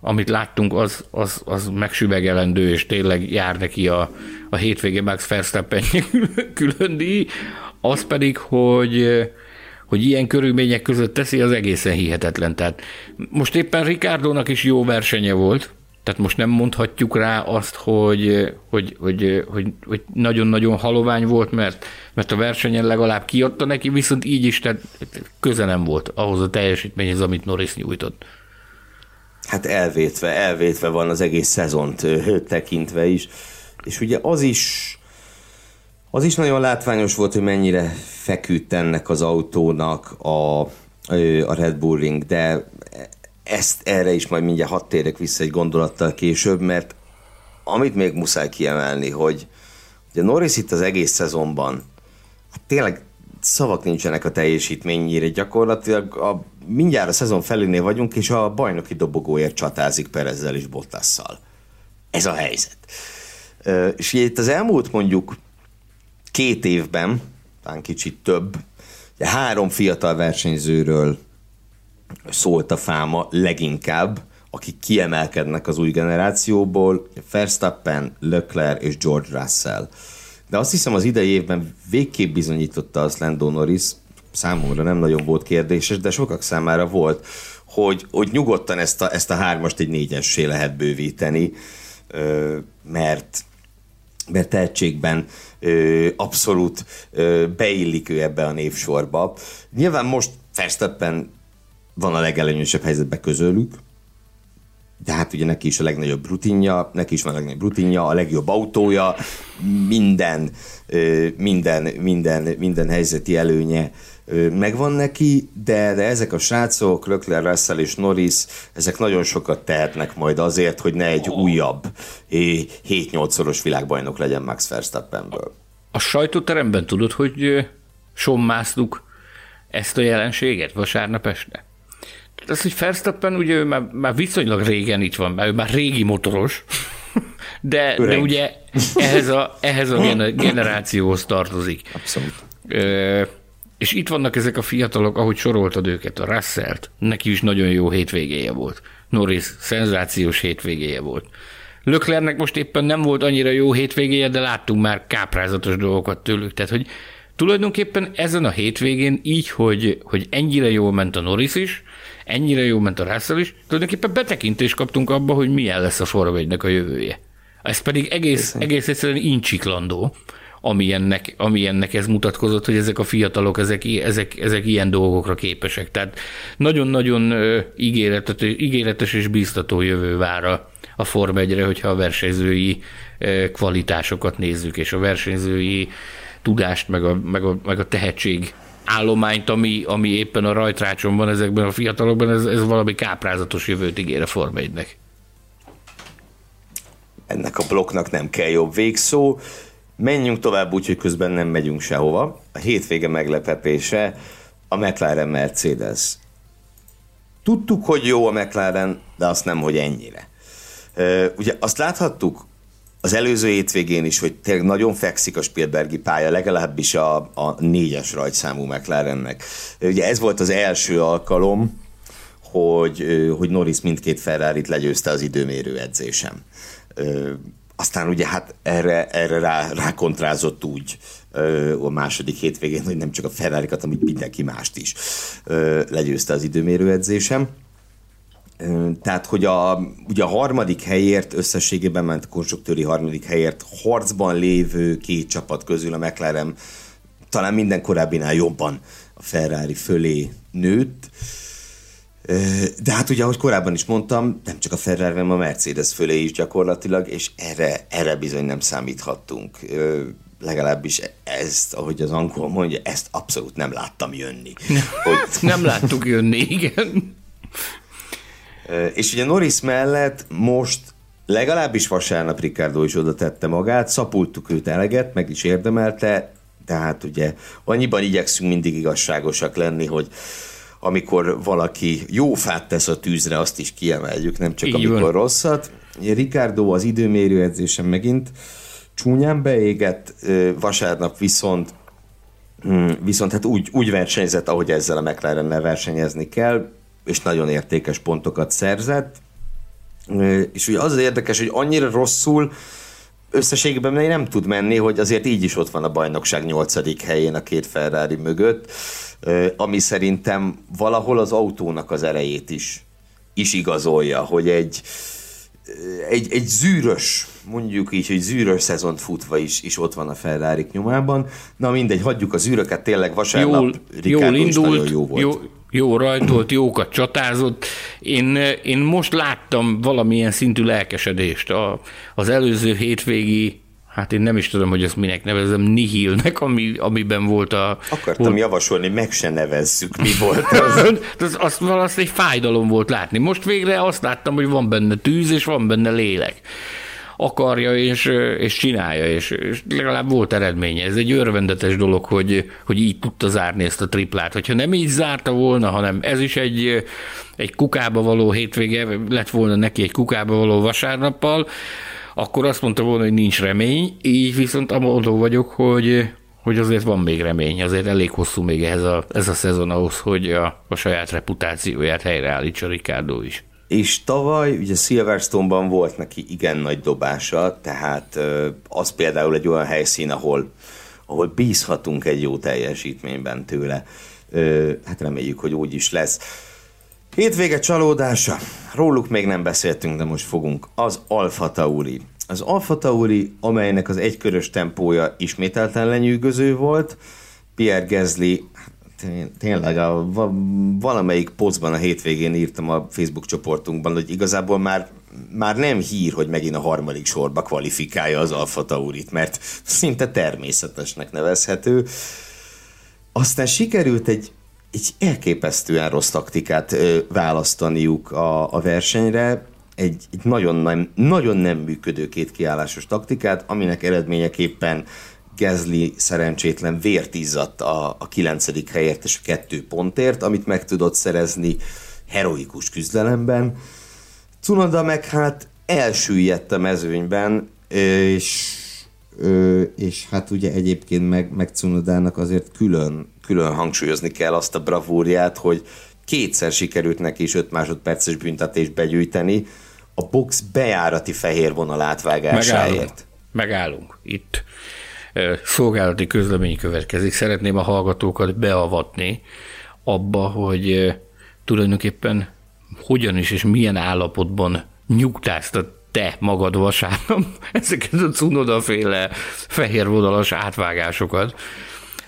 amit láttunk, az, az, az megsüvegelendő, és tényleg jár neki a, a hétvége Max Verstappen külön díj. Az pedig, hogy hogy ilyen körülmények között teszi, az egészen hihetetlen. Tehát most éppen Ricardo-nak is jó versenye volt, tehát most nem mondhatjuk rá azt, hogy, hogy, hogy, hogy, hogy nagyon-nagyon halovány volt, mert, mert a versenyen legalább kiadta neki, viszont így is tehát köze nem volt ahhoz a teljesítményhez, amit Norris nyújtott. Hát elvétve, elvétve van az egész szezont tekintve is. És ugye az is az is nagyon látványos volt, hogy mennyire feküdt ennek az autónak a, a Red Bull Ring, de ezt erre is majd mindjárt hadd térek vissza egy gondolattal később, mert amit még muszáj kiemelni, hogy ugye Norris itt az egész szezonban, hát tényleg szavak nincsenek a teljesítményére, gyakorlatilag a, mindjárt a szezon felénél vagyunk, és a bajnoki dobogóért csatázik Perezzel és Bottasszal. Ez a helyzet. És itt az elmúlt mondjuk két évben, talán kicsit több, három fiatal versenyzőről szólt a fáma leginkább, akik kiemelkednek az új generációból, Verstappen, Leclerc és George Russell. De azt hiszem az idei évben végképp bizonyította az Lando Norris, számomra nem nagyon volt kérdéses, de sokak számára volt, hogy, hogy nyugodtan ezt a, ezt a hármast egy négyessé lehet bővíteni, mert mert tehetségben abszolút beillik ő ebbe a névsorba. Nyilván most Verstappen van a legelőnyösebb helyzetben közölük, de hát ugye neki is a legnagyobb rutinja, neki is van a legnagyobb rutinja, a legjobb autója, minden, minden, minden, minden helyzeti előnye megvan neki, de, de ezek a srácok, Lökler, Russell és Norris, ezek nagyon sokat tehetnek majd azért, hogy ne egy újabb 7-8-szoros világbajnok legyen Max Verstappenből. A sajtóteremben tudod, hogy sommáztuk ezt a jelenséget vasárnap este? Az, hogy Verstappen ugye ő már, már viszonylag régen itt van, mert ő már régi motoros, de, de ugye ehhez a, ehhez a generációhoz tartozik. Abszolút. És itt vannak ezek a fiatalok, ahogy soroltad őket, a Russellt, neki is nagyon jó hétvégéje volt. Norris szenzációs hétvégéje volt. Löklernek most éppen nem volt annyira jó hétvégéje, de láttunk már káprázatos dolgokat tőlük. Tehát, hogy tulajdonképpen ezen a hétvégén így, hogy, hogy ennyire jól ment a Norris is, ennyire jól ment a Russell is, tulajdonképpen betekintést kaptunk abba, hogy milyen lesz a Forma a jövője. Ez pedig egész, egész egyszerűen incsiklandó ami ennek, ami ennek ez mutatkozott, hogy ezek a fiatalok, ezek, ezek, ezek ilyen dolgokra képesek. Tehát nagyon-nagyon ígéretes, ígéretes és biztató jövő vár a, a Form 1 hogyha a versenyzői kvalitásokat nézzük, és a versenyzői tudást, meg a, meg a, meg a tehetség állományt, ami, ami éppen a rajtrácson van ezekben a fiatalokban, ez, ez valami káprázatos jövőt ígér a Forma 1-nek. Ennek a blokknak nem kell jobb végszó. Menjünk tovább úgy, hogy közben nem megyünk sehova. A hétvége meglepetése a McLaren Mercedes. Tudtuk, hogy jó a McLaren, de azt nem, hogy ennyire. Ugye azt láthattuk az előző hétvégén is, hogy tényleg nagyon fekszik a Spielbergi pálya, legalábbis a, a négyes rajtszámú McLarennek. Ugye ez volt az első alkalom, hogy, hogy Norris mindkét ferrari legyőzte az időmérő edzésem. Aztán ugye hát erre, erre rá, rákontrázott úgy a második hétvégén, hogy nem csak a ferrari hanem mindenki mást is legyőzte az időmérő edzésem. Tehát, hogy a, ugye a harmadik helyért összességében ment konstruktőri harmadik helyért harcban lévő két csapat közül a McLaren talán minden korábbinál jobban a Ferrari fölé nőtt. De hát ugye, ahogy korábban is mondtam, nem csak a Ferrari, hanem a Mercedes fölé is gyakorlatilag, és erre, erre bizony nem számíthattunk. Legalábbis ezt, ahogy az angol mondja, ezt abszolút nem láttam jönni. Hogy... nem láttuk jönni, igen. És ugye Norris mellett most legalábbis vasárnap Ricardo is oda tette magát, szapultuk őt eleget, meg is érdemelte, tehát ugye annyiban igyekszünk mindig igazságosak lenni, hogy amikor valaki jó fát tesz a tűzre, azt is kiemeljük, nem csak Így amikor van. rosszat. Ricardo az időmérő edzésen megint csúnyán beégett, vasárnap viszont hm, viszont hát úgy, úgy versenyzett, ahogy ezzel a mclaren versenyezni kell, és nagyon értékes pontokat szerzett. És ugye az az érdekes, hogy annyira rosszul összességében nem tud menni, hogy azért így is ott van a bajnokság nyolcadik helyén a két Ferrari mögött, ami szerintem valahol az autónak az erejét is, is igazolja, hogy egy, egy, egy zűrös, mondjuk így, hogy zűrös szezont futva is, is ott van a ferrari nyomában. Na mindegy, hagyjuk a zűröket, tényleg vasárnap jól, jól indult, jó volt. Jó, jó rajtolt, jókat csatázott. Én, én most láttam valamilyen szintű lelkesedést. A, az előző hétvégi hát én nem is tudom, hogy ezt minek nevezem, nihilnek, ami, amiben volt a... Akartam volt... javasolni, meg se nevezzük, mi volt az. az azt valahogy egy fájdalom volt látni. Most végre azt láttam, hogy van benne tűz, és van benne lélek akarja és, és csinálja, és, és legalább volt eredménye. Ez egy örvendetes dolog, hogy, hogy így tudta zárni ezt a triplát. Hogyha nem így zárta volna, hanem ez is egy, egy kukába való hétvége, lett volna neki egy kukába való vasárnappal, akkor azt mondta volna, hogy nincs remény, így viszont amondó vagyok, hogy, hogy azért van még remény, azért elég hosszú még ez a, ez a szezon ahhoz, hogy a, a saját reputációját helyreállítsa Ricardo is. És tavaly ugye Silverstone-ban volt neki igen nagy dobása, tehát az például egy olyan helyszín, ahol, ahol bízhatunk egy jó teljesítményben tőle. Hát reméljük, hogy úgy is lesz. Hétvége csalódása. Róluk még nem beszéltünk, de most fogunk. Az Alfa Tauri. Az Alfa Tauri, amelynek az egykörös tempója ismételten lenyűgöző volt, Pierre Gasly tényleg a, valamelyik poszban a hétvégén írtam a Facebook csoportunkban, hogy igazából már, már nem hír, hogy megint a harmadik sorba kvalifikálja az Alfa Taurit, mert szinte természetesnek nevezhető. Aztán sikerült egy, egy elképesztően rossz taktikát ö, választaniuk a, a versenyre, egy, egy nagyon, nem, nagyon nem működő két taktikát, aminek eredményeképpen Gezli szerencsétlen vért izzadt a, a kilencedik helyért és a kettő pontért, amit meg tudott szerezni heroikus küzdelemben. Cunoda meg hát elsüllyedt a mezőnyben, és, és hát ugye egyébként meg, meg Cunodának azért külön, külön hangsúlyozni kell azt a bravúrját, hogy kétszer sikerült neki is 5 másodperces büntetést begyűjteni a box bejárati fehér vonal átvágásáért. Megállunk. Megállunk. Itt szolgálati közlemény következik. Szeretném a hallgatókat beavatni abba, hogy tulajdonképpen hogyan is és milyen állapotban nyugtáztat te magad vasárnap ezeket a cunodaféle fehér vonalas átvágásokat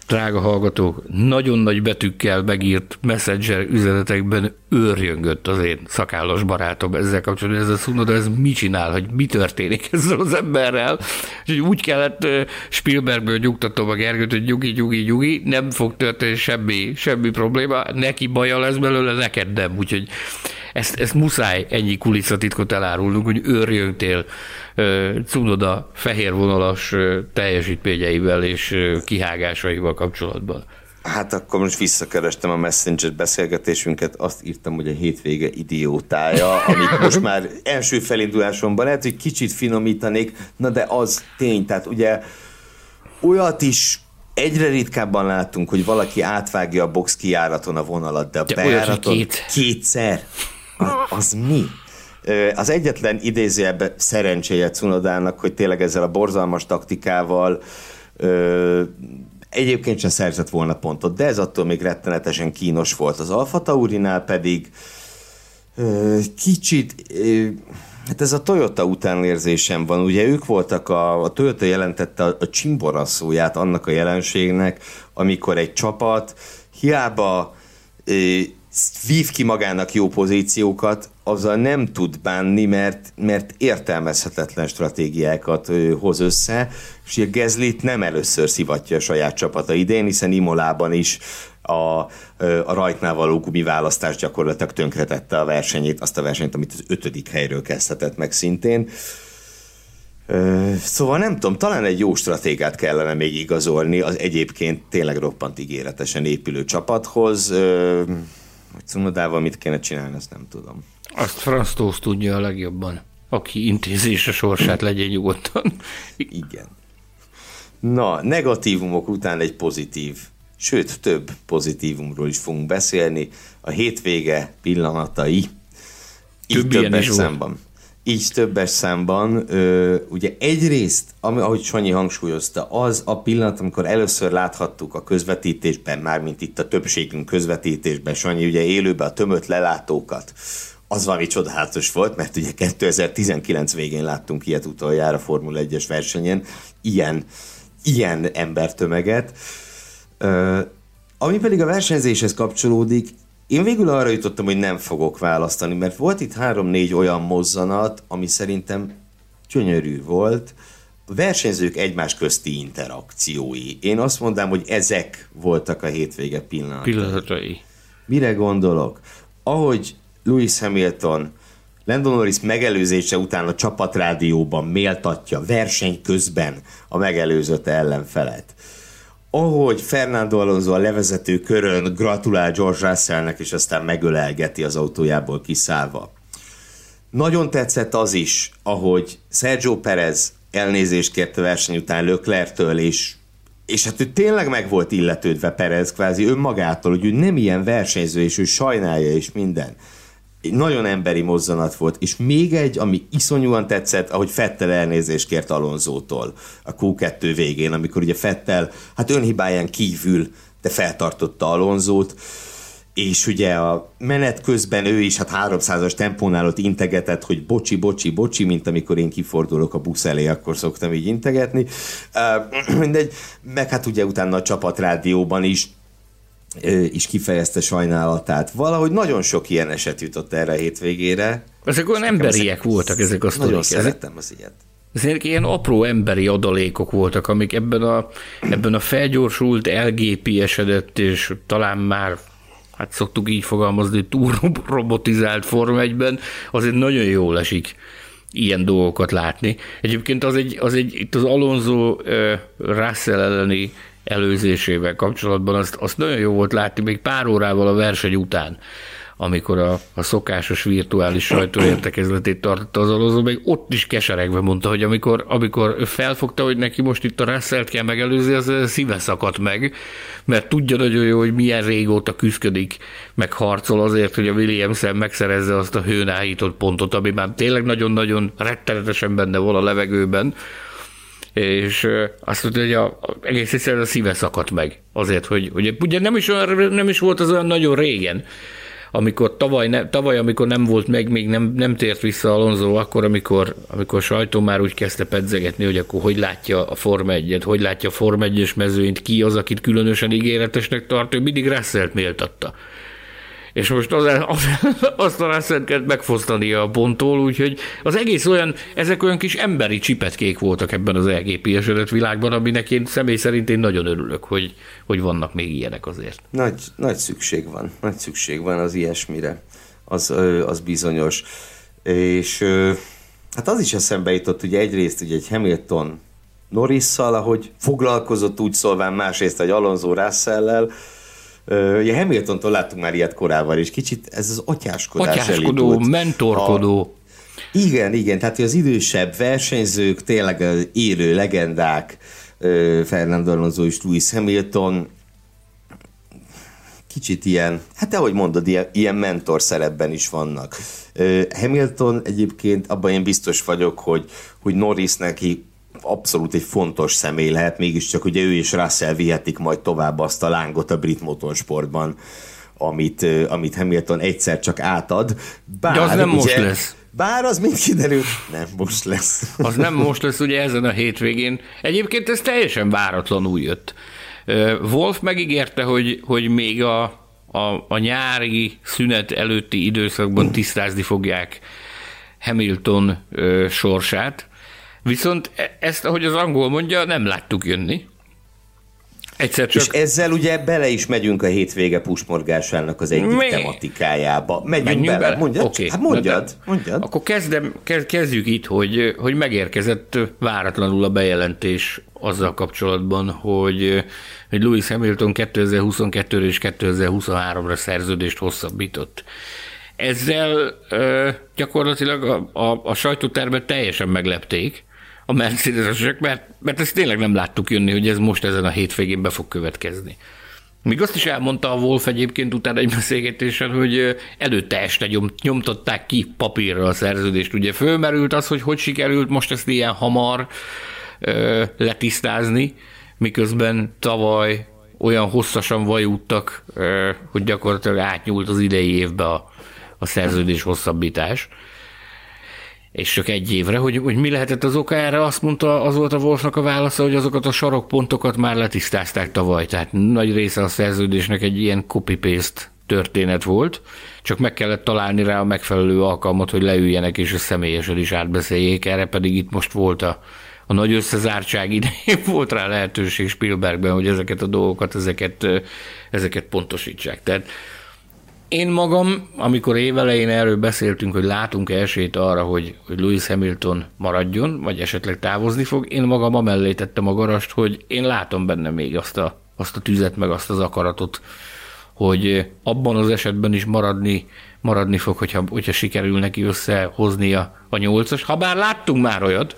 drága hallgatók, nagyon nagy betűkkel megírt messenger üzenetekben őrjöngött az én szakállas barátom ezzel kapcsolatban, ez a Szunoda, ez mit csinál, hogy mi történik ezzel az emberrel, és úgy kellett Spielbergből nyugtatom a Gergőt, hogy nyugi, nyugi, nyugi, nem fog történni semmi, semmi probléma, neki baja lesz belőle, neked nem, úgyhogy ezt, ezt muszáj ennyi kulisszatitkot elárulnunk, hogy őrjöngtél Cunoda fehér vonalas teljesítményeivel és kihágásaival kapcsolatban. Hát akkor most visszakerestem a Messenger beszélgetésünket, azt írtam, hogy a hétvége idiótája, amit most már első felindulásomban lehet, hogy kicsit finomítanék, na de az tény, tehát ugye olyat is egyre ritkábban látunk, hogy valaki átvágja a box kiáraton a vonalat, de a bejáraton két. kétszer. Az, az mi? Az egyetlen idézőjebb szerencséje Cunodának, hogy tényleg ezzel a borzalmas taktikával egyébként sem szerzett volna pontot, de ez attól még rettenetesen kínos volt. Az Alfa Taurinál pedig kicsit, hát ez a Toyota utánérzésem van, ugye ők voltak, a, a Toyota jelentette a, a csimboraszóját annak a jelenségnek, amikor egy csapat hiába vív ki magának jó pozíciókat, azzal nem tud bánni, mert, mert értelmezhetetlen stratégiákat hoz össze, és a Gezlit nem először szivatja a saját csapata idén, hiszen Imolában is a, a rajtnál való gumiválasztás gyakorlatilag tönkretette a versenyét, azt a versenyt, amit az ötödik helyről kezdhetett meg szintén. Szóval nem tudom, talán egy jó stratégát kellene még igazolni az egyébként tényleg roppant ígéretesen épülő csapathoz. Hogy Cunodával mit kéne csinálni, azt nem tudom. Azt Franz tudja a legjobban. Aki intézés a sorsát legyen nyugodtan. Igen. Na, negatívumok után egy pozitív, sőt több pozitívumról is fogunk beszélni. A hétvége pillanatai. Így több többes számban. Így többes számban, ö, ugye egyrészt, ami, ahogy Sanyi hangsúlyozta, az a pillanat, amikor először láthattuk a közvetítésben, mármint itt a többségünk közvetítésben, Sanyi ugye élőben a tömött lelátókat, az valami csodálatos volt, mert ugye 2019 végén láttunk ilyet utoljára Formula 1-es versenyen, ilyen, ilyen embertömeget. Ö, ami pedig a versenyzéshez kapcsolódik, én végül arra jutottam, hogy nem fogok választani, mert volt itt három-négy olyan mozzanat, ami szerintem gyönyörű volt. A versenyzők egymás közti interakciói. Én azt mondám, hogy ezek voltak a hétvége pillanatai. Pillanatai. Mire gondolok? Ahogy Lewis Hamilton Landon Norris megelőzése után a csapatrádióban méltatja verseny közben a megelőzött ellenfelet. Ahogy Fernando Alonso a levezető körön gratulál George Russellnek, és aztán megölelgeti az autójából kiszállva. Nagyon tetszett az is, ahogy Sergio Perez elnézést kért a verseny után Löklertől, és és hát ő tényleg meg volt illetődve Perez kvázi önmagától, hogy ő nem ilyen versenyző, és ő sajnálja, és minden nagyon emberi mozzanat volt, és még egy, ami iszonyúan tetszett, ahogy Fettel elnézést kért Alonzótól a Q2 végén, amikor ugye Fettel, hát önhibáján kívül, de feltartotta Alonzót, és ugye a menet közben ő is hát 300-as tempónál ott integetett, hogy bocsi, bocsi, bocsi, mint amikor én kifordulok a busz elé, akkor szoktam így integetni. Uh, mindegy, meg hát ugye utána a csapatrádióban is is kifejezte sajnálatát. Valahogy nagyon sok ilyen eset jutott erre a hétvégére. Ezek olyan emberiek voltak ezek a sztorik. Nagyon szerettem az ilyet. Ezek ilyen apró emberi adalékok voltak, amik ebben a, ebben a felgyorsult, LGP-esedett, és talán már hát szoktuk így fogalmazni, túl robotizált Form 1 azért nagyon jól esik ilyen dolgokat látni. Egyébként az egy, az egy itt az Alonso uh, Russell elleni előzésével kapcsolatban, azt, azt nagyon jó volt látni még pár órával a verseny után, amikor a, a szokásos virtuális sajtóértekezletét tartotta az alozó, még ott is keseregve mondta, hogy amikor, amikor felfogta, hogy neki most itt a russell kell megelőzni, az szíve szakadt meg, mert tudja nagyon jó, hogy milyen régóta küzdik, meg harcol azért, hogy a williams megszerezze azt a hőn pontot, ami már tényleg nagyon-nagyon rettenetesen benne van a levegőben, és azt mondta, hogy a, a, egész egyszerűen a szíve szakadt meg azért, hogy, hogy ugye nem is, olyan, nem is volt az olyan nagyon régen, amikor tavaly, ne, tavaly amikor nem volt meg, még nem, nem tért vissza Alonso, akkor, amikor, amikor sajtó már úgy kezdte pedzegetni, hogy akkor hogy látja a Forma 1 hogy látja a Forma 1 mezőnyt, ki az, akit különösen ígéretesnek tart, ő mindig Russell-t méltatta és most az, az, azt a russell kellett megfosztani a ponttól, úgyhogy az egész olyan, ezek olyan kis emberi csipetkék voltak ebben az elgépiesedett világban, aminek én személy szerint én nagyon örülök, hogy, hogy vannak még ilyenek azért. Nagy, nagy szükség van, nagy szükség van az ilyesmire, az, az bizonyos. És hát az is eszembe jutott, ugye egyrészt ugye egy Hamilton Norrisszal, ahogy foglalkozott úgy szólván, másrészt egy Alonso Russell-lel, Ugye Hamiltontól láttunk már ilyet korábban, és kicsit ez az atyáskodás Atyáskodó, elindult. mentorkodó. A, igen, igen, tehát az idősebb versenyzők, tényleg az élő legendák, Fernando Alonso és Lewis Hamilton, kicsit ilyen, hát ahogy mondod, ilyen, ilyen mentor szerepben is vannak. Hamilton egyébként, abban én biztos vagyok, hogy, hogy Norris neki abszolút egy fontos személy lehet, mégiscsak ugye ő és Russell vihetik majd tovább azt a lángot a brit motorsportban, amit, amit Hamilton egyszer csak átad. Bár, De az nem ugye, most lesz. Bár az mind kiderült, nem most lesz. Az nem most lesz ugye ezen a hétvégén. Egyébként ez teljesen váratlanul jött. Wolf megígérte, hogy, hogy még a, a, a nyári szünet előtti időszakban tisztázni fogják Hamilton ö, sorsát, Viszont e- ezt, ahogy az angol mondja, nem láttuk jönni. Egyszer csak... És ezzel ugye bele is megyünk a hétvége pusmorgásának az egyik Mi? tematikájába. Megyünk Menjünk bele. bele. Mondjad? Okay. Hát mondjad, mondjad. Akkor kezdem, kezdjük itt, hogy, hogy megérkezett váratlanul a bejelentés azzal kapcsolatban, hogy, hogy Lewis Hamilton 2022 és 2023-ra szerződést hosszabbított. Ezzel ö, gyakorlatilag a, a, a sajtótermet teljesen meglepték, a Mercedesesek, mert, mert ezt tényleg nem láttuk jönni, hogy ez most ezen a hétvégén be fog következni. Még azt is elmondta a Wolf egyébként utána egy beszélgetésen, hogy előtte este nyom, nyomtatták ki papírra a szerződést. Ugye fölmerült az, hogy hogy sikerült most ezt ilyen hamar ö, letisztázni, miközben tavaly olyan hosszasan vajúttak, ö, hogy gyakorlatilag átnyúlt az idei évbe a, a szerződés hosszabbítás és csak egy évre, hogy, hogy mi lehetett az oka erre, azt mondta, az volt a Wolfnak a válasza, hogy azokat a sarokpontokat már letisztázták tavaly, tehát nagy része a szerződésnek egy ilyen copy-paste történet volt, csak meg kellett találni rá a megfelelő alkalmat, hogy leüljenek és a személyesen is átbeszéljék, erre pedig itt most volt a, a nagy összezártság idején. Volt rá lehetőség Spielbergben, hogy ezeket a dolgokat, ezeket, ezeket pontosítsák. Tehát én magam, amikor évelején erről beszéltünk, hogy látunk esélyt arra, hogy, hogy Lewis Hamilton maradjon, vagy esetleg távozni fog, én magam amellé tettem a garast, hogy én látom benne még azt a, azt a tüzet, meg azt az akaratot, hogy abban az esetben is maradni, maradni fog, hogyha, hogyha sikerül neki összehozni a, nyolcas. Habár láttunk már olyat,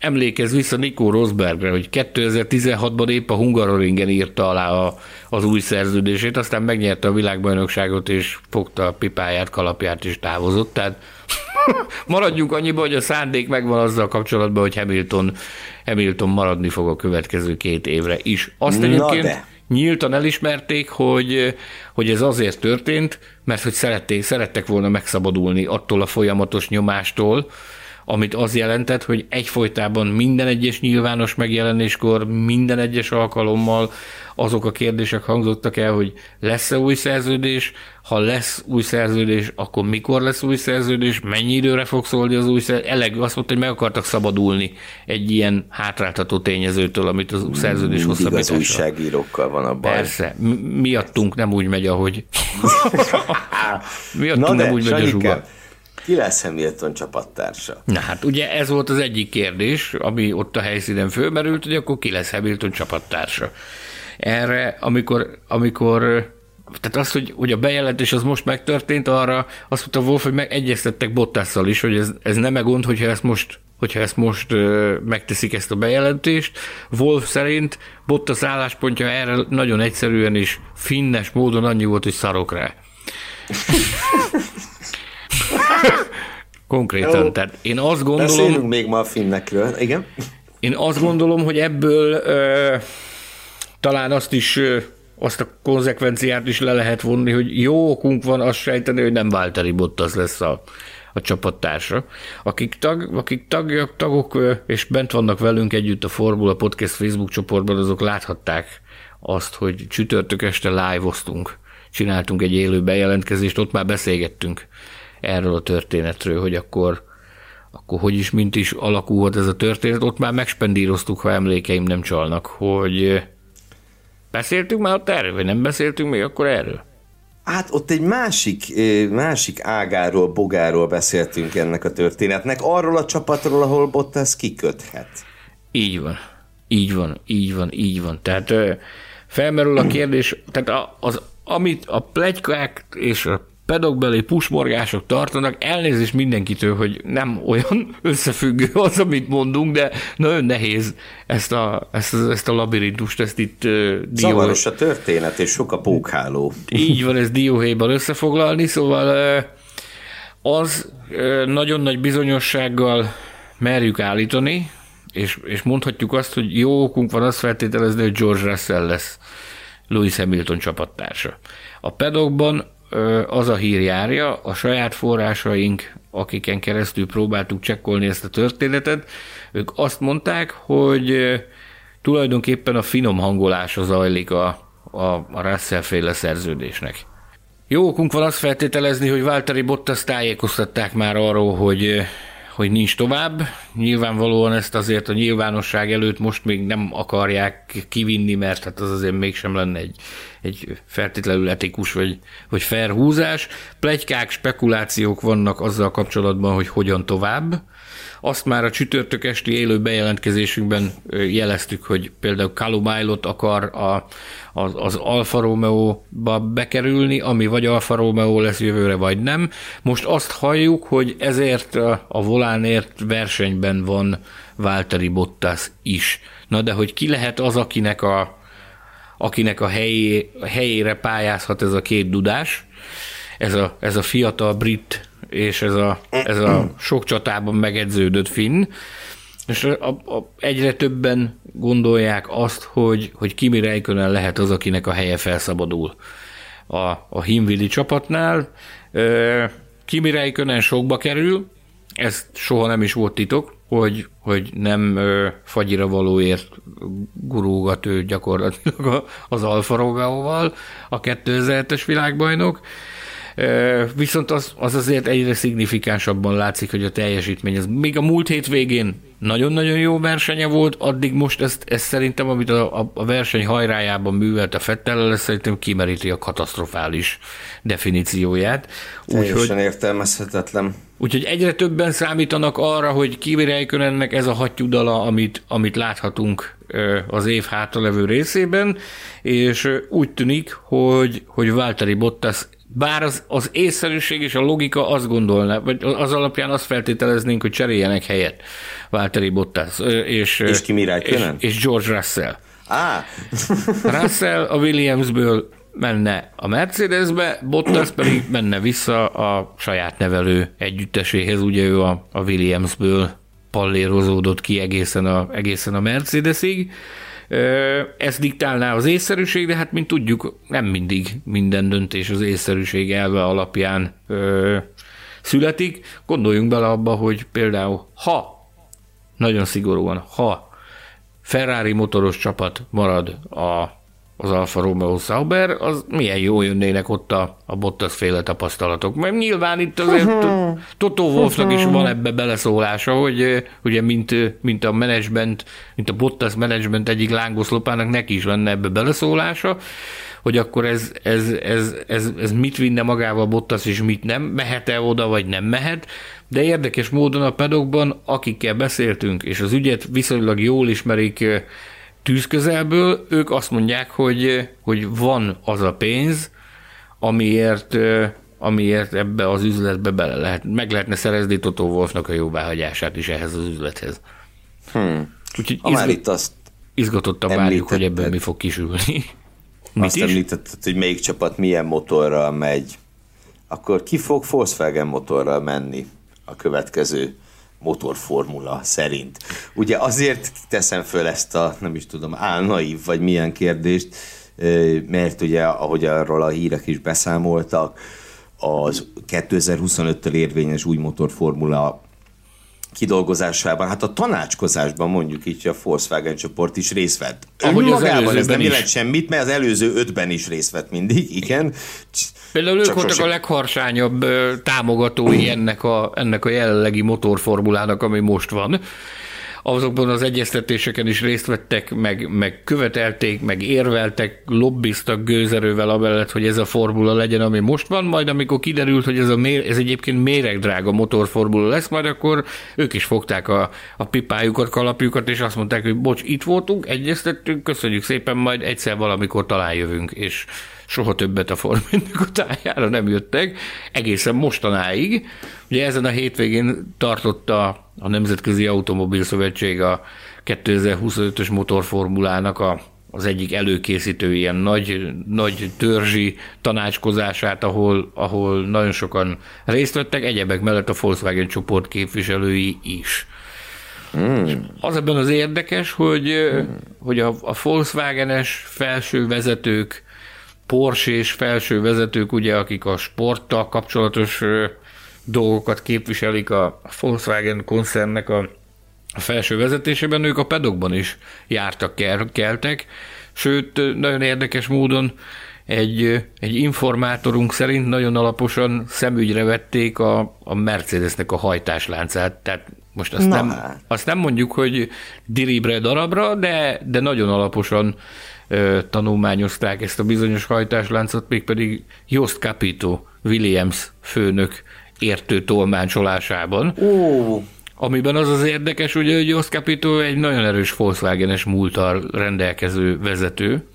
emlékez vissza Nikó Rosbergre, hogy 2016-ban épp a Hungaroringen írta alá a, az új szerződését, aztán megnyerte a világbajnokságot, és fogta a pipáját, kalapját, és távozott. Tehát maradjunk annyiba, hogy a szándék megvan azzal kapcsolatban, hogy Hamilton, Hamilton maradni fog a következő két évre is. Azt egyébként de. nyíltan elismerték, hogy, hogy ez azért történt, mert hogy szerették, szerettek volna megszabadulni attól a folyamatos nyomástól, amit az jelentett, hogy egyfolytában minden egyes nyilvános megjelenéskor, minden egyes alkalommal azok a kérdések hangzottak el, hogy lesz-e új szerződés, ha lesz új szerződés, akkor mikor lesz új szerződés, mennyi időre fog szólni az új szerződés. Elegő azt mondta, hogy meg akartak szabadulni egy ilyen hátráltató tényezőtől, amit az szerződés hosszabbítása. az újságírókkal van a baj. Persze, miattunk nem úgy megy, ahogy... miattunk Na de, nem úgy megy a zsuga. Ki lesz Hamilton csapattársa? Na hát ugye ez volt az egyik kérdés, ami ott a helyszínen fölmerült, hogy akkor ki lesz Hamilton csapattársa. Erre, amikor, amikor tehát az, hogy, hogy a bejelentés az most megtörtént, arra azt mondta Wolf, hogy megegyeztettek Bottasszal is, hogy ez, ez nem gond, hogyha ezt most hogyha ezt most ö, megteszik ezt a bejelentést. Wolf szerint Bottas álláspontja erre nagyon egyszerűen és finnes módon annyi volt, hogy szarok rá. Konkrétan. Jó. Tehát én azt gondolom... Beszélünk még ma a finnekről, igen. Én azt gondolom, hogy ebből ö, talán azt is ö, azt a konzekvenciát is le lehet vonni, hogy jó okunk van azt sejteni, hogy nem Válteri Bottas lesz a, a csapattársa. Akik, tag, akik tagok, tagok és bent vannak velünk együtt a Formula Podcast Facebook csoportban, azok láthatták azt, hogy csütörtök este live-oztunk. Csináltunk egy élő bejelentkezést, ott már beszélgettünk erről a történetről, hogy akkor, akkor hogy is, mint is alakulhat ez a történet. Ott már megspendíroztuk, ha emlékeim nem csalnak, hogy beszéltünk már ott erről, vagy nem beszéltünk még akkor erről? Hát ott egy másik, másik ágáról, bogáról beszéltünk ennek a történetnek, arról a csapatról, ahol Bottas kiköthet. Így van, így van, így van, így van. Tehát felmerül a kérdés, tehát az, amit a plegykák és a pedokbeli pusmorgások tartanak, elnézést mindenkitől, hogy nem olyan összefüggő az, amit mondunk, de nagyon nehéz ezt a, ezt, ezt a labirintust, ezt itt uh, Zavaros a történet, és sok a pókháló. Így van, ez dióhéjban összefoglalni, szóval uh, az uh, nagyon nagy bizonyossággal merjük állítani, és, és mondhatjuk azt, hogy jó okunk van azt feltételezni, hogy George Russell lesz Lewis Hamilton csapattársa. A pedokban az a hír járja, a saját forrásaink, akiken keresztül próbáltuk csekkolni ezt a történetet, ők azt mondták, hogy tulajdonképpen a finom hangolása zajlik a, a, a Russell féle szerződésnek. Jó okunk van azt feltételezni, hogy Válteri Bottas tájékoztatták már arról, hogy hogy nincs tovább. Nyilvánvalóan ezt azért a nyilvánosság előtt most még nem akarják kivinni, mert hát az azért mégsem lenne egy, egy feltétlenül etikus vagy, vagy fair húzás. Plegykák, spekulációk vannak azzal kapcsolatban, hogy hogyan tovább. Azt már a csütörtök esti élő bejelentkezésünkben jeleztük, hogy például Kalumájlot akar a, az, az Alfa Romeo-ba bekerülni, ami vagy Alfa Romeo lesz jövőre, vagy nem. Most azt halljuk, hogy ezért a volánért versenyben van Válteri Bottas is. Na de hogy ki lehet az, akinek a, akinek a helyé, helyére pályázhat ez a két dudás, ez a, ez a fiatal brit és ez a, ez a sok csatában megedződött finn, és a, a, egyre többen gondolják azt, hogy, hogy Kimi Räikkönen lehet az, akinek a helye felszabadul a, a Himvili csapatnál. Kimi Räikkönen sokba kerül, ez soha nem is volt titok, hogy, hogy nem ö, fagyira valóért gurúgat ő gyakorlatilag az Alfa Romeo-val, a 2007-es világbajnok. Viszont az, az azért egyre szignifikánsabban látszik, hogy a teljesítmény, ez még a múlt hétvégén nagyon-nagyon jó versenye volt, addig most ezt, ezt szerintem, amit a, a, a verseny hajrájában művelt a Fettel, ez szerintem kimeríti a katasztrofális definícióját. Teljesen értelmezhetetlen. Úgyhogy egyre többen számítanak arra, hogy Kimi Räikkönennek ez a hattyúdala, amit, amit láthatunk az év hátralevő részében, és úgy tűnik, hogy, hogy Valtteri Bottas bár az, az észszerűség és a logika azt gondolná, vagy az alapján azt feltételeznénk, hogy cseréljenek helyet Valtteri Bottas és, és, Kimi és, és George Russell. Ah. Russell a Williamsből menne a Mercedesbe, Bottas pedig menne vissza a saját nevelő együtteséhez, ugye ő a, a Williamsből pallérozódott ki egészen a, egészen a Mercedesig. Ez diktálná az észszerűség, de hát mint tudjuk, nem mindig minden döntés az észszerűség elve alapján születik. Gondoljunk bele abba, hogy például ha, nagyon szigorúan, ha Ferrari motoros csapat marad a az Alfa Romeo Sauber, az milyen jó jönnének ott a, a Bottas féle tapasztalatok. Mert nyilván itt azért Toto Wolfnak is van ebbe beleszólása, hogy ugye mint, mint a menedzsment, mint a Bottas menedzsment egyik lángoszlopának neki is lenne ebbe beleszólása, hogy akkor ez, ez, ez, ez, ez mit vinne magával Bottas, és mit nem, mehet-e oda, vagy nem mehet, de érdekes módon a pedokban, akikkel beszéltünk, és az ügyet viszonylag jól ismerik tűzközelből, ők azt mondják, hogy, hogy van az a pénz, amiért, amiért ebbe az üzletbe bele lehet, meg lehetne szerezni Totó Wolfnak a jóváhagyását is ehhez az üzlethez. Hmm. Úgyhogy ha izgat, itt azt izgatottan várjuk, hogy ebből mi fog kisülni. Mit azt is? említetted, hogy melyik csapat milyen motorral megy. Akkor ki fog Volkswagen motorral menni a következő motorformula szerint. Ugye azért teszem föl ezt a, nem is tudom, álnaív vagy milyen kérdést, mert ugye, ahogy arról a hírek is beszámoltak, az 2025-től érvényes új motorformula kidolgozásában, hát a tanácskozásban mondjuk így, a Volkswagen csoport is részt vett. Ahogy az ez nem jelent semmit, mert az előző ötben is részt vett mindig, igen. Például ők voltak sosem... a legharsányabb támogatói ennek a, ennek a jelenlegi motorformulának, ami most van azokban az egyeztetéseken is részt vettek, meg, meg követelték, meg érveltek, lobbiztak gőzerővel amellett, hogy ez a formula legyen, ami most van, majd amikor kiderült, hogy ez, a ez egyébként méregdrága motorformula lesz, majd akkor ők is fogták a, a pipájukat, kalapjukat, és azt mondták, hogy bocs, itt voltunk, egyeztettünk, köszönjük szépen, majd egyszer valamikor talán jövünk, és soha többet a Forminak a tájára nem jöttek, egészen mostanáig. Ugye ezen a hétvégén tartotta a Nemzetközi Automobil Szövetség a 2025-ös motorformulának a, az egyik előkészítő ilyen nagy, nagy törzsi tanácskozását, ahol, ahol nagyon sokan részt vettek, egyebek mellett a Volkswagen csoport képviselői is. Mm. Az ebben az érdekes, hogy, mm. hogy a, a Volkswagenes felső vezetők Porsche és felső vezetők, ugye, akik a sporttal kapcsolatos dolgokat képviselik a Volkswagen koncernnek a, a felső vezetésében, ők a pedokban is jártak, keltek, sőt, nagyon érdekes módon egy, egy informátorunk szerint nagyon alaposan szemügyre vették a, a Mercedesnek a hajtásláncát, tehát most azt, nem, hát. azt nem mondjuk, hogy diribre darabra, de, de nagyon alaposan tanulmányozták ezt a bizonyos hajtásláncot, mégpedig Jost Capito Williams főnök értő tolmácsolásában. Ó. Amiben az az érdekes, ugye, hogy Jost Capito egy nagyon erős Volkswagen-es múltal rendelkező vezető.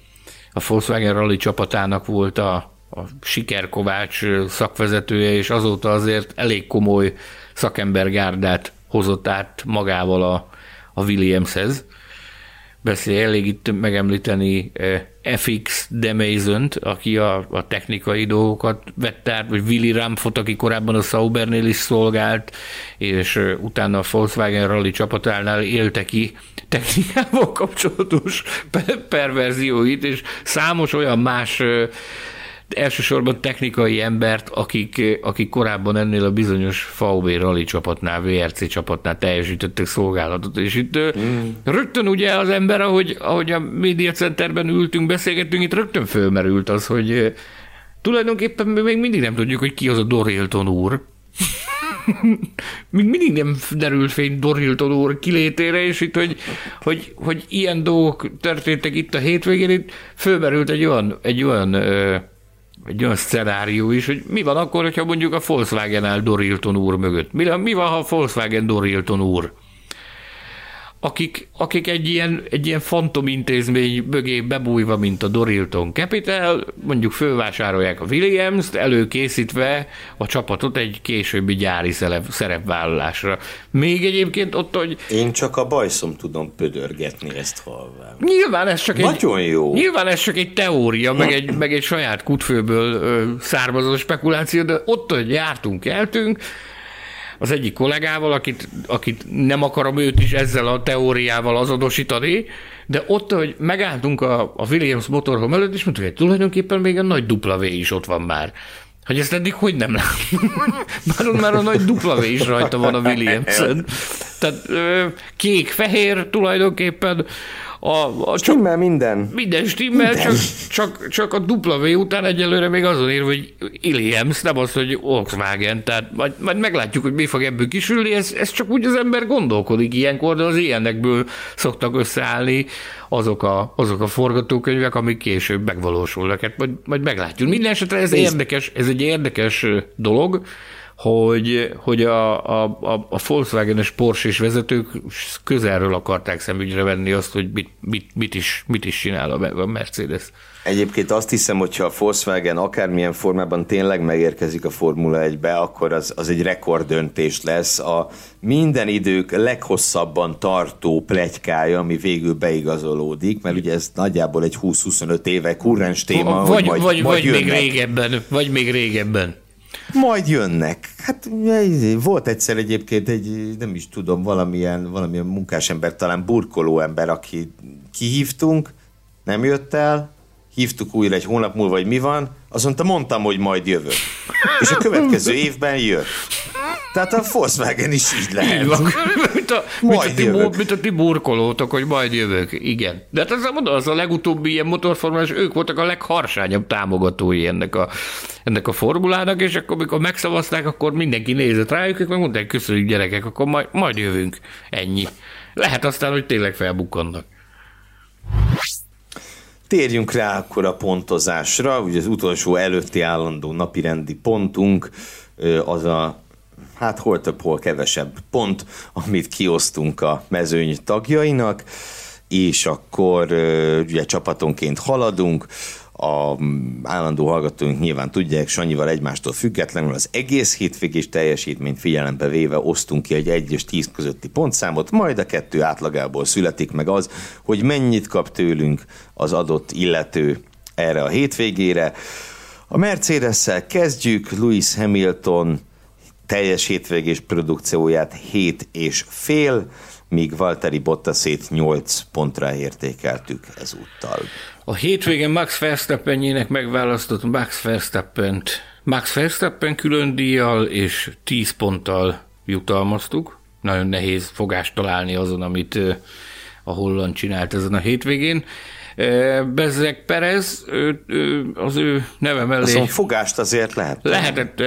A Volkswagen Rally csapatának volt a, a sikerkovács szakvezetője, és azóta azért elég komoly szakembergárdát hozott át magával a, a Williamshez beszél, elég itt megemlíteni eh, FX demaison aki a, a technikai dolgokat vett át, vagy Willy Ramfot, aki korábban a Saubernél is szolgált, és eh, utána a Volkswagen Rally csapatánál élte ki technikával kapcsolatos perverzióit, és számos olyan más eh, elsősorban technikai embert, akik, akik korábban ennél a bizonyos VW Rally csapatnál, VRC csapatnál teljesítettek szolgálatot. És itt mm. rögtön ugye az ember, ahogy, ahogy a Media Centerben ültünk, beszélgettünk, itt rögtön fölmerült az, hogy tulajdonképpen még mindig nem tudjuk, hogy ki az a Dorilton úr. még mindig nem derült fény Dorilton úr kilétére, és itt, hogy, hogy, hogy ilyen dolgok történtek itt a hétvégén, itt fölmerült egy olyan, egy olyan egy olyan szenárió is, hogy mi van akkor, hogyha mondjuk a Volkswagen áll Dorilton úr mögött. Mi, mi van, ha a Volkswagen Dorilton úr? Akik, akik egy ilyen, egy ilyen fantom intézmény mögé bebújva, mint a Dorilton Capital, mondjuk fölvásárolják a Williams-t, előkészítve a csapatot egy későbbi gyári szerep, szerepvállalásra. Még egyébként ott, hogy... Én csak a bajszom tudom pödörgetni ezt halván. Nyilván ez csak Nagyon egy... jó. Nyilván ez csak egy teória, meg egy, meg egy saját kutfőből ö, származó spekuláció, de ott, hogy jártunk, eltünk, az egyik kollégával, akit, akit nem akarom őt is ezzel a teóriával azonosítani, de ott, hogy megálltunk a, a Williams motorhome előtt, és mondtuk, hogy tulajdonképpen még a nagy V is ott van már. Hogy ezt eddig hogy nem láttam? már, már a nagy V is rajta van a Williams-en. Tehát kék-fehér tulajdonképpen a, a stimmel csak, minden. Minden stimmel, minden. Csak, csak, csak a W után egyelőre még azon ér, hogy Williams, nem az, hogy Volkswagen, tehát majd, majd meglátjuk, hogy mi fog ebből kisülni, ez, ez csak úgy az ember gondolkodik ilyenkor, de az ilyenekből szoktak összeállni azok a, azok a forgatókönyvek, amik később megvalósulnak. Hát majd, majd meglátjuk. Minden esetre ez érdekes, ez egy érdekes dolog, hogy, hogy a, a, a, a Volkswagen-es Porsche vezetők közelről akarták szemügyre venni azt, hogy mit, mit, mit, is, mit is csinál a Mercedes. Egyébként azt hiszem, hogyha a Volkswagen akármilyen formában tényleg megérkezik a Formula 1-be, akkor az, az egy rekorddöntés lesz. A minden idők leghosszabban tartó plegykája, ami végül beigazolódik, mert ugye ez nagyjából egy 20-25 éve kurrens téma, vagy, hogy majd, vagy, majd vagy még régebben, vagy még régebben. Majd jönnek. Hát volt egyszer egyébként egy, nem is tudom, valamilyen, valamilyen munkásember, talán burkoló ember, aki kihívtunk, nem jött el, hívtuk újra egy hónap múlva, hogy mi van, azt mondta, mondtam, hogy majd jövök. És a következő évben jött. Tehát a Volkswagen is így lehet. Így van. mint, a, majd mint, a ti, jövök. mint a ti burkolótok, hogy majd jövök. Igen. De hát az, mondom, az a legutóbbi ilyen motorformás, ők voltak a legharsányabb támogatói ennek a, ennek a formulának, és akkor, amikor megszavazták, akkor mindenki nézett rájuk, és meg mondták, köszönjük gyerekek, akkor majd, majd jövünk. Ennyi. Lehet aztán, hogy tényleg felbukkannak. Térjünk rá akkor a pontozásra, ugye az utolsó előtti állandó napirendi pontunk az a hát hol több, hol kevesebb pont, amit kiosztunk a mezőny tagjainak, és akkor ugye csapatonként haladunk, a állandó hallgatóink nyilván tudják, Sanyival egymástól függetlenül az egész hétvégés teljesítményt figyelembe véve osztunk ki egy 1 és 10 közötti pontszámot, majd a kettő átlagából születik meg az, hogy mennyit kap tőlünk az adott illető erre a hétvégére. A Mercedes-szel kezdjük, Lewis Hamilton teljes hétvégés produkcióját 7 és fél, míg Valtteri Bottasét 8 pontra értékeltük ezúttal. A hétvégén Max Verstappenjének megválasztott Max verstappen Max Verstappen külön díjjal és 10 ponttal jutalmaztuk. Nagyon nehéz fogást találni azon, amit a holland csinált ezen a hétvégén. Bezek Perez, ő, ő, az ő neve mellé... Azon fogást azért lehet. Lehetett.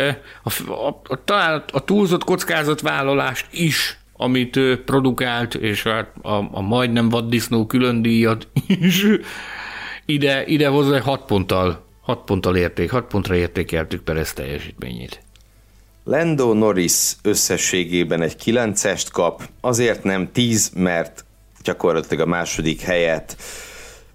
A, a, a, talán a túlzott kockázatvállalást is amit ő produkált, és hát a, a majdnem vaddisznó külön díjat is ide, ide hozzá 6 ponttal, 6 ponttal érték, 6 pontra értékeltük Perez teljesítményét. Lando Norris összességében egy 9-est kap, azért nem 10, mert gyakorlatilag a második helyet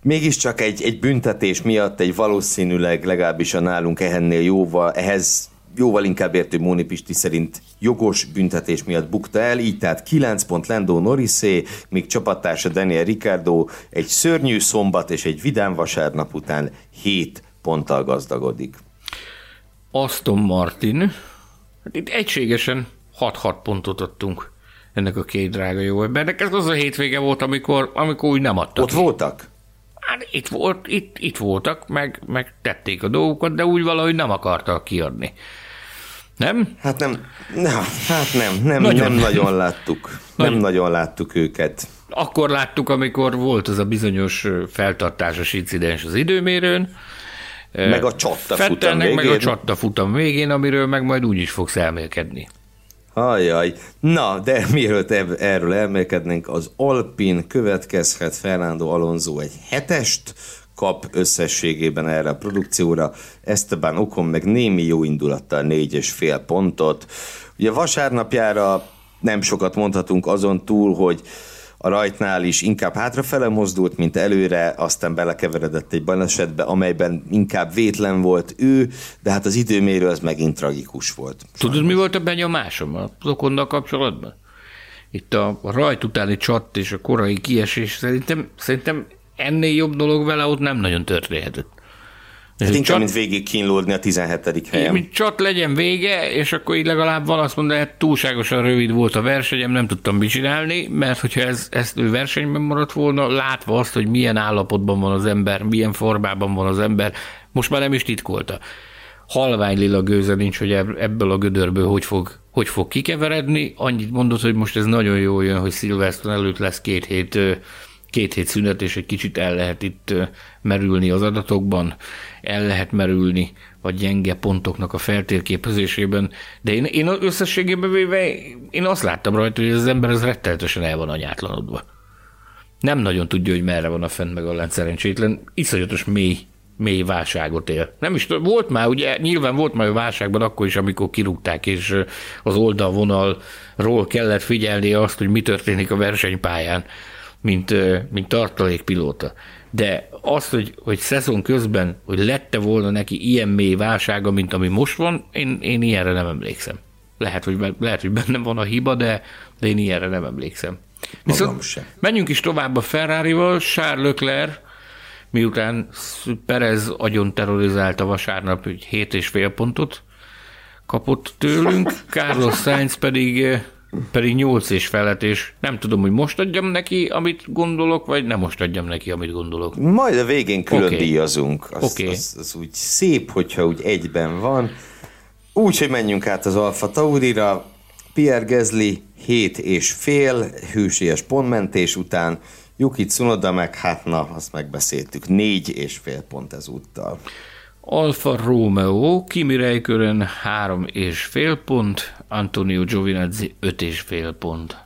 mégiscsak egy, egy büntetés miatt egy valószínűleg legalábbis a nálunk ehennél jóval, ehhez jóval inkább értő Móni Pisti szerint jogos büntetés miatt bukta el, így tehát 9 pont Lando Norrisé, míg csapattársa Daniel Ricardo egy szörnyű szombat és egy vidám vasárnap után 7 ponttal gazdagodik. Aston Martin, hát itt egységesen 6-6 pontot adtunk ennek a két drága jó embernek. Ez az a hétvége volt, amikor, amikor úgy nem adtak. Ott voltak? Hát itt, volt, itt, itt voltak, meg, meg tették a dolgokat, de úgy valahogy nem akartak kiadni. Nem? Hát nem, na, hát nem, nem, nagyon. nem nagyon láttuk. Nagyon. Nem nagyon láttuk őket. Akkor láttuk, amikor volt az a bizonyos feltartásos incidens az időmérőn, meg a csatta futam végén. meg a csatta futam végén, amiről meg majd úgy is fogsz elmélkedni. Ajaj, na, de mielőtt erről elmélkednénk, az Alpin következhet. Fernando Alonso egy hetest, kap összességében erre a produkcióra, Esteban Okon meg némi jó indulattal négy és fél pontot. Ugye vasárnapjára nem sokat mondhatunk azon túl, hogy a rajtnál is inkább hátrafele mozdult, mint előre, aztán belekeveredett egy balesetbe, amelyben inkább vétlen volt ő, de hát az időmérő az megint tragikus volt. Tudod, mi volt a benyomásom a Okonnal kapcsolatban? Itt a rajt utáni csat és a korai kiesés, szerintem, szerintem ennél jobb dolog vele ott nem nagyon történhetett. Hát inkább, csat, mint végig kínlódni a 17. helyen. Mint csat legyen vége, és akkor így legalább van azt mondani, hát túlságosan rövid volt a versenyem, nem tudtam mit csinálni, mert hogyha ez, ezt ő versenyben maradt volna, látva azt, hogy milyen állapotban van az ember, milyen formában van az ember, most már nem is titkolta. Halvány lila gőze nincs, hogy ebből a gödörből hogy fog, hogy fog kikeveredni. Annyit mondott, hogy most ez nagyon jó jön, hogy Szilveszter előtt lesz két hét két hét szünet, és egy kicsit el lehet itt merülni az adatokban, el lehet merülni a gyenge pontoknak a feltérképezésében, de én, én összességében véve én azt láttam rajta, hogy az ember az rettenetesen el van anyátlanodva. Nem nagyon tudja, hogy merre van a fent meg a lent szerencsétlen, iszonyatos mély mély válságot él. Nem is volt már, ugye nyilván volt már a válságban akkor is, amikor kirúgták, és az oldalvonalról kellett figyelni azt, hogy mi történik a versenypályán mint, mint tartalékpilóta. De azt, hogy, hogy szezon közben, hogy lette volna neki ilyen mély válsága, mint ami most van, én, én ilyenre nem emlékszem. Lehet, hogy, lehet, hogy bennem van a hiba, de, de én ilyenre nem emlékszem. Viszont menjünk is tovább a Ferrari-val. Charles Leclerc, miután Perez agyon terrorizálta vasárnap, hogy 7 és fél pontot kapott tőlünk, Carlos Sainz pedig pedig 8 és felett, és nem tudom, hogy most adjam neki, amit gondolok, vagy nem most adjam neki, amit gondolok. Majd a végén külön okay. díjazunk. Az, okay. az, az úgy szép, hogyha úgy egyben van. Úgy, hogy menjünk át az Alfa Taurira. Pierre Gasly 7 és fél hősies pontmentés után, Yuki Tsunoda meg, hát na, azt megbeszéltük, 4 és fél pont ezúttal. Alfa Romeo, Kimi Räikkönen 3 és fél pont, Antonio Giovinazzi 5 és fél pont.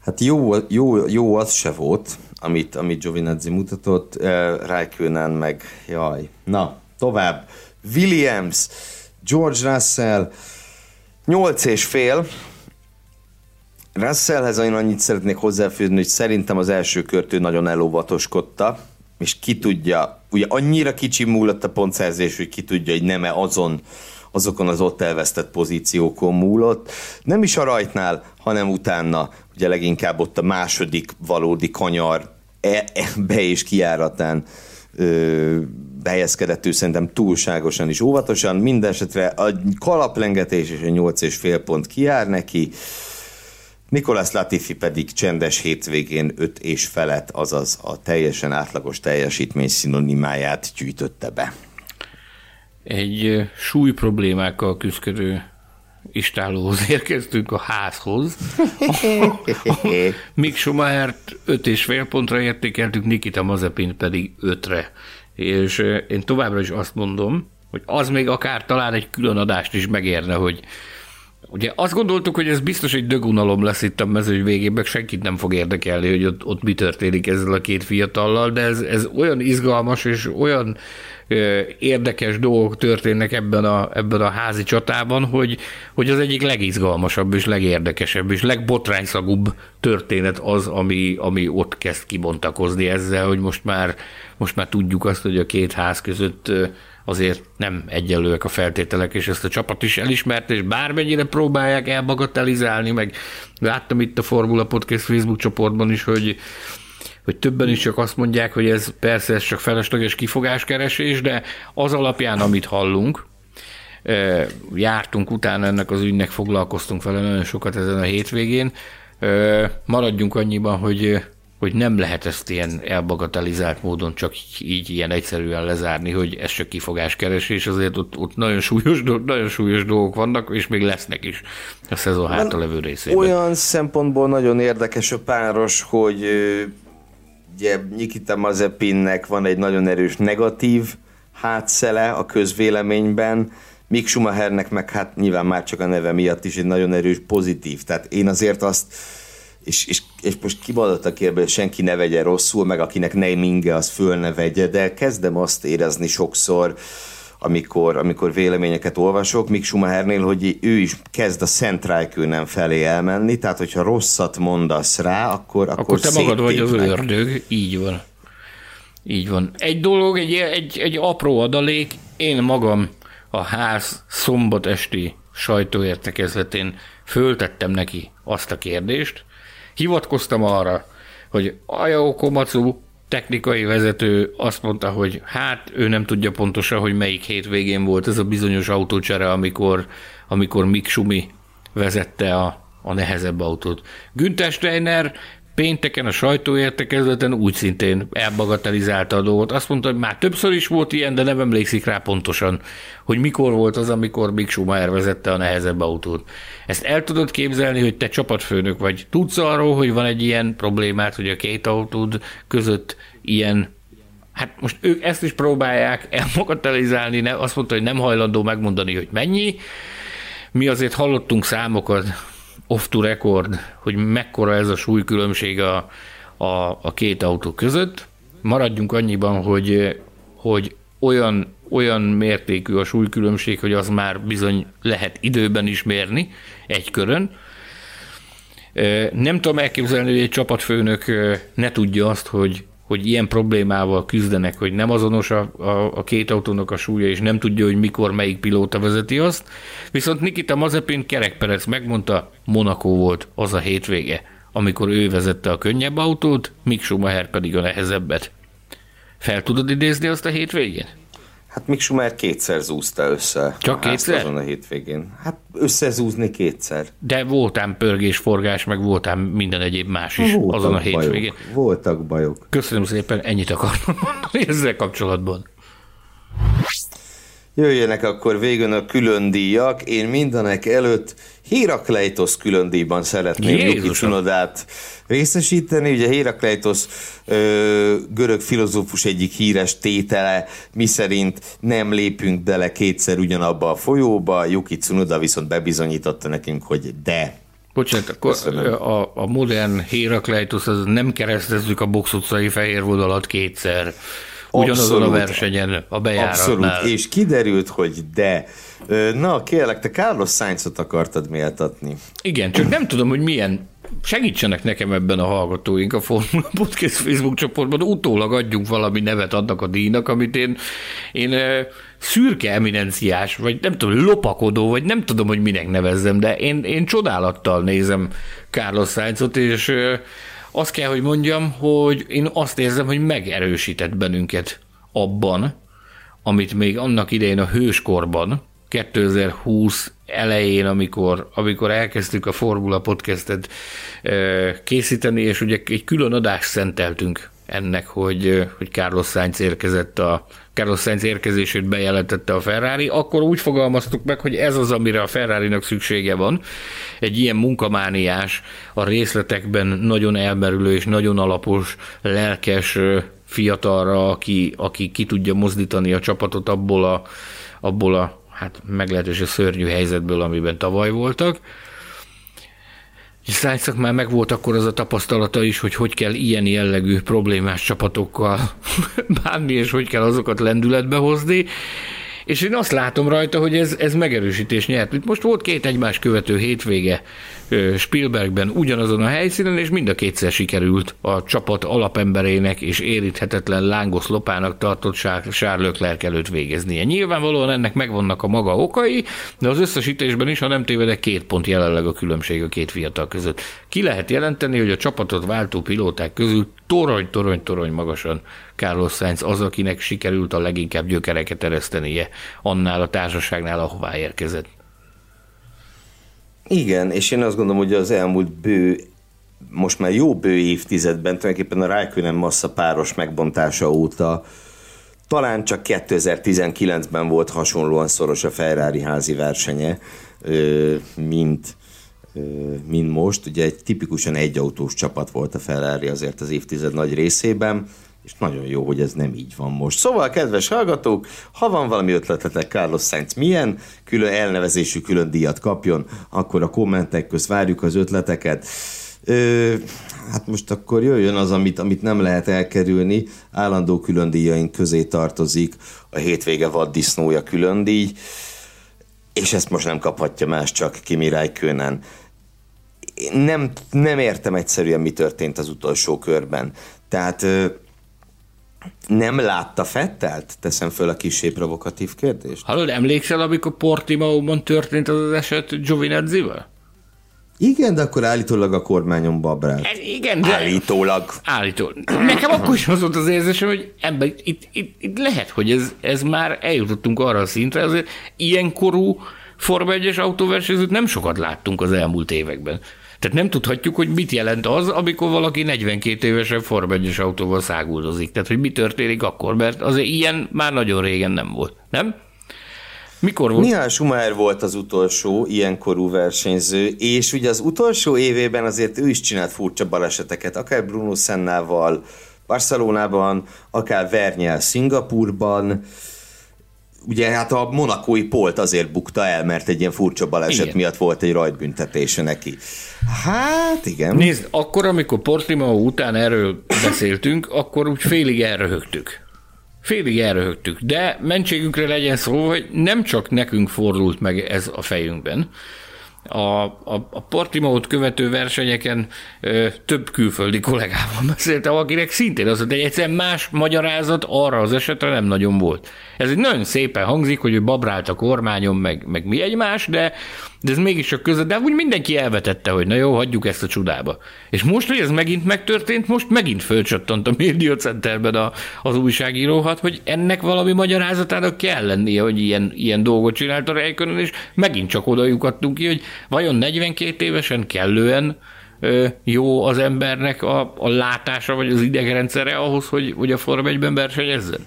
Hát jó, jó, jó az se volt, amit, amit Giovinazzi mutatott, uh, Raikkonen meg, jaj. Na, tovább. Williams, George Russell, 8 és fél. Russellhez én annyit szeretnék hozzáfűzni, hogy szerintem az első kört ő nagyon elóvatoskodta, és ki tudja, ugye annyira kicsi múlott a pontszerzés, hogy ki tudja, hogy nem-e azon, azokon az ott elvesztett pozíciókon múlott. Nem is a rajtnál, hanem utána, ugye leginkább ott a második valódi kanyar e, e, be- és kiáratán ö, behelyezkedett ő szerintem túlságosan is óvatosan, minden esetre a kalaplengetés és a 8,5 pont kijár neki, Nicolas Latifi pedig csendes hétvégén 5 és felett, azaz a teljesen átlagos teljesítmény szinonimáját gyűjtötte be. Egy súly problémákkal küzdő istálóhoz érkeztünk a házhoz. Mick Schumachert 5 és fél pontra értékeltük, Nikita Mazepin pedig 5-re. És én továbbra is azt mondom, hogy az még akár talán egy külön adást is megérne, hogy Ugye azt gondoltuk, hogy ez biztos egy dögunalom lesz itt a mezőny végén, meg senkit nem fog érdekelni, hogy ott, ott mi történik ezzel a két fiatallal, de ez, ez olyan izgalmas és olyan ö, érdekes dolgok történnek ebben a, ebben a házi csatában, hogy, hogy az egyik legizgalmasabb és legérdekesebb és legbotrányszagúbb történet az, ami, ami ott kezd kibontakozni ezzel, hogy most már, most már tudjuk azt, hogy a két ház között ö, azért nem egyenlőek a feltételek, és ezt a csapat is elismerte, és bármennyire próbálják elbagatelizálni, meg láttam itt a Formula Podcast Facebook csoportban is, hogy hogy többen is csak azt mondják, hogy ez persze ez csak felesleges kifogáskeresés, de az alapján, amit hallunk, jártunk utána ennek az ügynek, foglalkoztunk vele nagyon sokat ezen a hétvégén, maradjunk annyiban, hogy hogy nem lehet ezt ilyen elbagatelizált módon csak így, ilyen egyszerűen lezárni, hogy ez csak kifogáskeresés, azért ott, ott nagyon, súlyos, nagyon súlyos dolgok vannak, és még lesznek is a szezon hátralevő részében. Olyan szempontból nagyon érdekes a páros, hogy ugye Nikita Mazepinnek van egy nagyon erős negatív hátszele a közvéleményben, Mick Schumachernek meg hát nyilván már csak a neve miatt is egy nagyon erős pozitív. Tehát én azért azt és, és, és most kivallott a kérdés, hogy senki ne vegye rosszul, meg akinek naminge, az föl ne vegye, de kezdem azt érezni sokszor, amikor, amikor véleményeket olvasok, Mick Schumachernél, hogy ő is kezd a Szent Rijkőnen felé elmenni, tehát hogyha rosszat mondasz rá, akkor Akkor, Akkor te magad vagy az ördög, így van. Így van. Egy dolog, egy, egy, egy apró adalék, én magam a ház szombat esti sajtóértekezletén föltettem neki azt a kérdést, hivatkoztam arra, hogy Ajao Komatsu technikai vezető azt mondta, hogy hát ő nem tudja pontosan, hogy melyik hétvégén volt ez a bizonyos autócsere, amikor, amikor Mick Schumi vezette a, a nehezebb autót. Günther Steiner pénteken a sajtóértekezleten úgy szintén elbagatelizálta a dolgot. Azt mondta, hogy már többször is volt ilyen, de nem emlékszik rá pontosan, hogy mikor volt az, amikor Mick Schumacher vezette a nehezebb autót. Ezt el tudod képzelni, hogy te csapatfőnök vagy. Tudsz arról, hogy van egy ilyen problémát, hogy a két autód között ilyen Hát most ők ezt is próbálják elmagatelizálni, azt mondta, hogy nem hajlandó megmondani, hogy mennyi. Mi azért hallottunk számokat off to record, hogy mekkora ez a súlykülönbség a, a, a két autó között. Maradjunk annyiban, hogy, hogy olyan, olyan mértékű a súlykülönbség, hogy az már bizony lehet időben is mérni egy körön. Nem tudom elképzelni, hogy egy csapatfőnök ne tudja azt, hogy, hogy ilyen problémával küzdenek, hogy nem azonos a, a, a két autónak a súlya, és nem tudja, hogy mikor melyik pilóta vezeti azt. Viszont Nikita Mazepin kerekperec megmondta, Monaco volt az a hétvége, amikor ő vezette a könnyebb autót, Mick Schumacher pedig a nehezebbet. Fel tudod idézni azt a hétvégén? Hát Mick Schumer kétszer zúzta össze. Csak kétszer? Azon a hétvégén. Hát összezúzni kétszer. De voltám pörgés, forgás, meg voltám minden egyéb más is azon a hétvégén. bajok. Voltak bajok. Köszönöm szépen, ennyit akartam mondani ezzel kapcsolatban. Jöjjenek akkor végön a külön díjak. Én mindenek előtt Hérakleitos külön díjban szeretném Jézusom! Tsunodát részesíteni. Ugye Hérakleitos ö, görög filozófus egyik híres tétele, miszerint nem lépünk bele kétszer ugyanabba a folyóba. Yuki Tsunoda viszont bebizonyította nekünk, hogy de. Bocsánat, akkor Köszönöm. a, a modern Hérakleitos, az nem keresztezzük a box utcai fehér vonalat kétszer. Ugyanazon a versenyen, a bejáratnál. Abszolút. És kiderült, hogy de. Na, kérlek, te Carlos Sainzot akartad méltatni. Igen, csak nem tudom, hogy milyen segítsenek nekem ebben a hallgatóink a Formula Podcast Facebook csoportban, utólag adjunk valami nevet annak a díjnak, amit én, én szürke eminenciás, vagy nem tudom, lopakodó, vagy nem tudom, hogy minek nevezzem, de én, én csodálattal nézem Carlos Sainzot, és azt kell, hogy mondjam, hogy én azt érzem, hogy megerősített bennünket abban, amit még annak idején a hőskorban, 2020 elején, amikor, amikor elkezdtük a Formula Podcastet ö, készíteni, és ugye egy külön adást szenteltünk ennek, hogy, hogy Carlos Sainz érkezett a Carlos Sainz érkezését bejelentette a Ferrari, akkor úgy fogalmaztuk meg, hogy ez az, amire a Ferrari-nak szüksége van. Egy ilyen munkamániás, a részletekben nagyon elmerülő és nagyon alapos, lelkes fiatalra, aki, aki ki tudja mozdítani a csapatot abból a, abból a hát meglehetősen szörnyű helyzetből, amiben tavaly voltak. És Sainznak már megvolt akkor az a tapasztalata is, hogy hogy kell ilyen jellegű problémás csapatokkal bánni, és hogy kell azokat lendületbe hozni. És én azt látom rajta, hogy ez, ez megerősítés nyert. Itt most volt két egymás követő hétvége Spielbergben ugyanazon a helyszínen, és mind a kétszer sikerült a csapat alapemberének és éríthetetlen lángos lopának tartott Leclerc előtt végeznie. Nyilvánvalóan ennek megvannak a maga okai, de az összesítésben is, ha nem tévedek, két pont jelenleg a különbség a két fiatal között. Ki lehet jelenteni, hogy a csapatot váltó pilóták közül torony, torony, torony magasan Carlos Sainz az, akinek sikerült a leginkább gyökereket eresztenie annál a társaságnál, ahová érkezett. Igen, és én azt gondolom, hogy az elmúlt bő, most már jó bő évtizedben, tulajdonképpen a Raikkonen massza páros megbontása óta talán csak 2019-ben volt hasonlóan szoros a Ferrari házi versenye, mint, mint most. Ugye egy tipikusan egyautós csapat volt a Ferrari azért az évtized nagy részében, és nagyon jó, hogy ez nem így van most. Szóval, kedves hallgatók, ha van valami ötletetek Carlos Sainz milyen külön elnevezésű külön díjat kapjon, akkor a kommentek közt várjuk az ötleteket. Ö, hát most akkor jöjjön az, amit, amit nem lehet elkerülni. Állandó külön díjaink közé tartozik a hétvége vaddisznója külön díj, és ezt most nem kaphatja más, csak Kimi Räikkönen. Nem, nem értem egyszerűen, mi történt az utolsó körben. Tehát nem látta Fettelt? Teszem föl a kisé provokatív kérdést. Hallod, emlékszel, amikor Portimaóban történt az az eset Giovinazzival? Igen, de akkor állítólag a kormányon babrált. Ez igen, de... Állítólag. Állító. Nekem akkor is az volt az érzésem, hogy ebben itt, itt, itt lehet, hogy ez, ez már eljutottunk arra a szintre, azért ilyen korú Forma 1-es autóversenyzőt nem sokat láttunk az elmúlt években. Tehát nem tudhatjuk, hogy mit jelent az, amikor valaki 42 évesen Forma 1-es autóval száguldozik. Tehát, hogy mi történik akkor, mert azért ilyen már nagyon régen nem volt. Nem? Mikor volt? Mihály Schumacher volt az utolsó ilyenkorú versenyző, és ugye az utolsó évében azért ő is csinált furcsa baleseteket, akár Bruno Sennával Barcelonában, akár Vernyel Szingapurban. Ugye hát a monakói polt azért bukta el, mert egy ilyen furcsa baleset Igen. miatt volt egy rajtbüntetése neki. Hát igen. Nézd, akkor, amikor Portimao után erről beszéltünk, akkor úgy félig elröhögtük. Félig elröhögtük, de mentségünkre legyen szó, hogy nem csak nekünk fordult meg ez a fejünkben, a, a, a Portimót követő versenyeken ö, több külföldi kollégával beszéltem, akinek szintén az, hogy egyszerűen más magyarázat arra az esetre nem nagyon volt. Ez egy nagyon szépen hangzik, hogy ő babrált a kormányon, meg, meg mi egymás, de, de ez mégis a között, de úgy mindenki elvetette, hogy na jó, hagyjuk ezt a csudába. És most, hogy ez megint megtörtént, most megint fölcsattant a Media Centerben a, az újságíróhat, hogy ennek valami magyarázatának kell lennie, hogy ilyen, ilyen dolgot csinált a Räikkönen, és megint csak oda lyukadtunk ki, hogy vajon 42 évesen kellően jó az embernek a, a látása, vagy az idegrendszere ahhoz, hogy, hogy a Form 1-ben versenyezzen?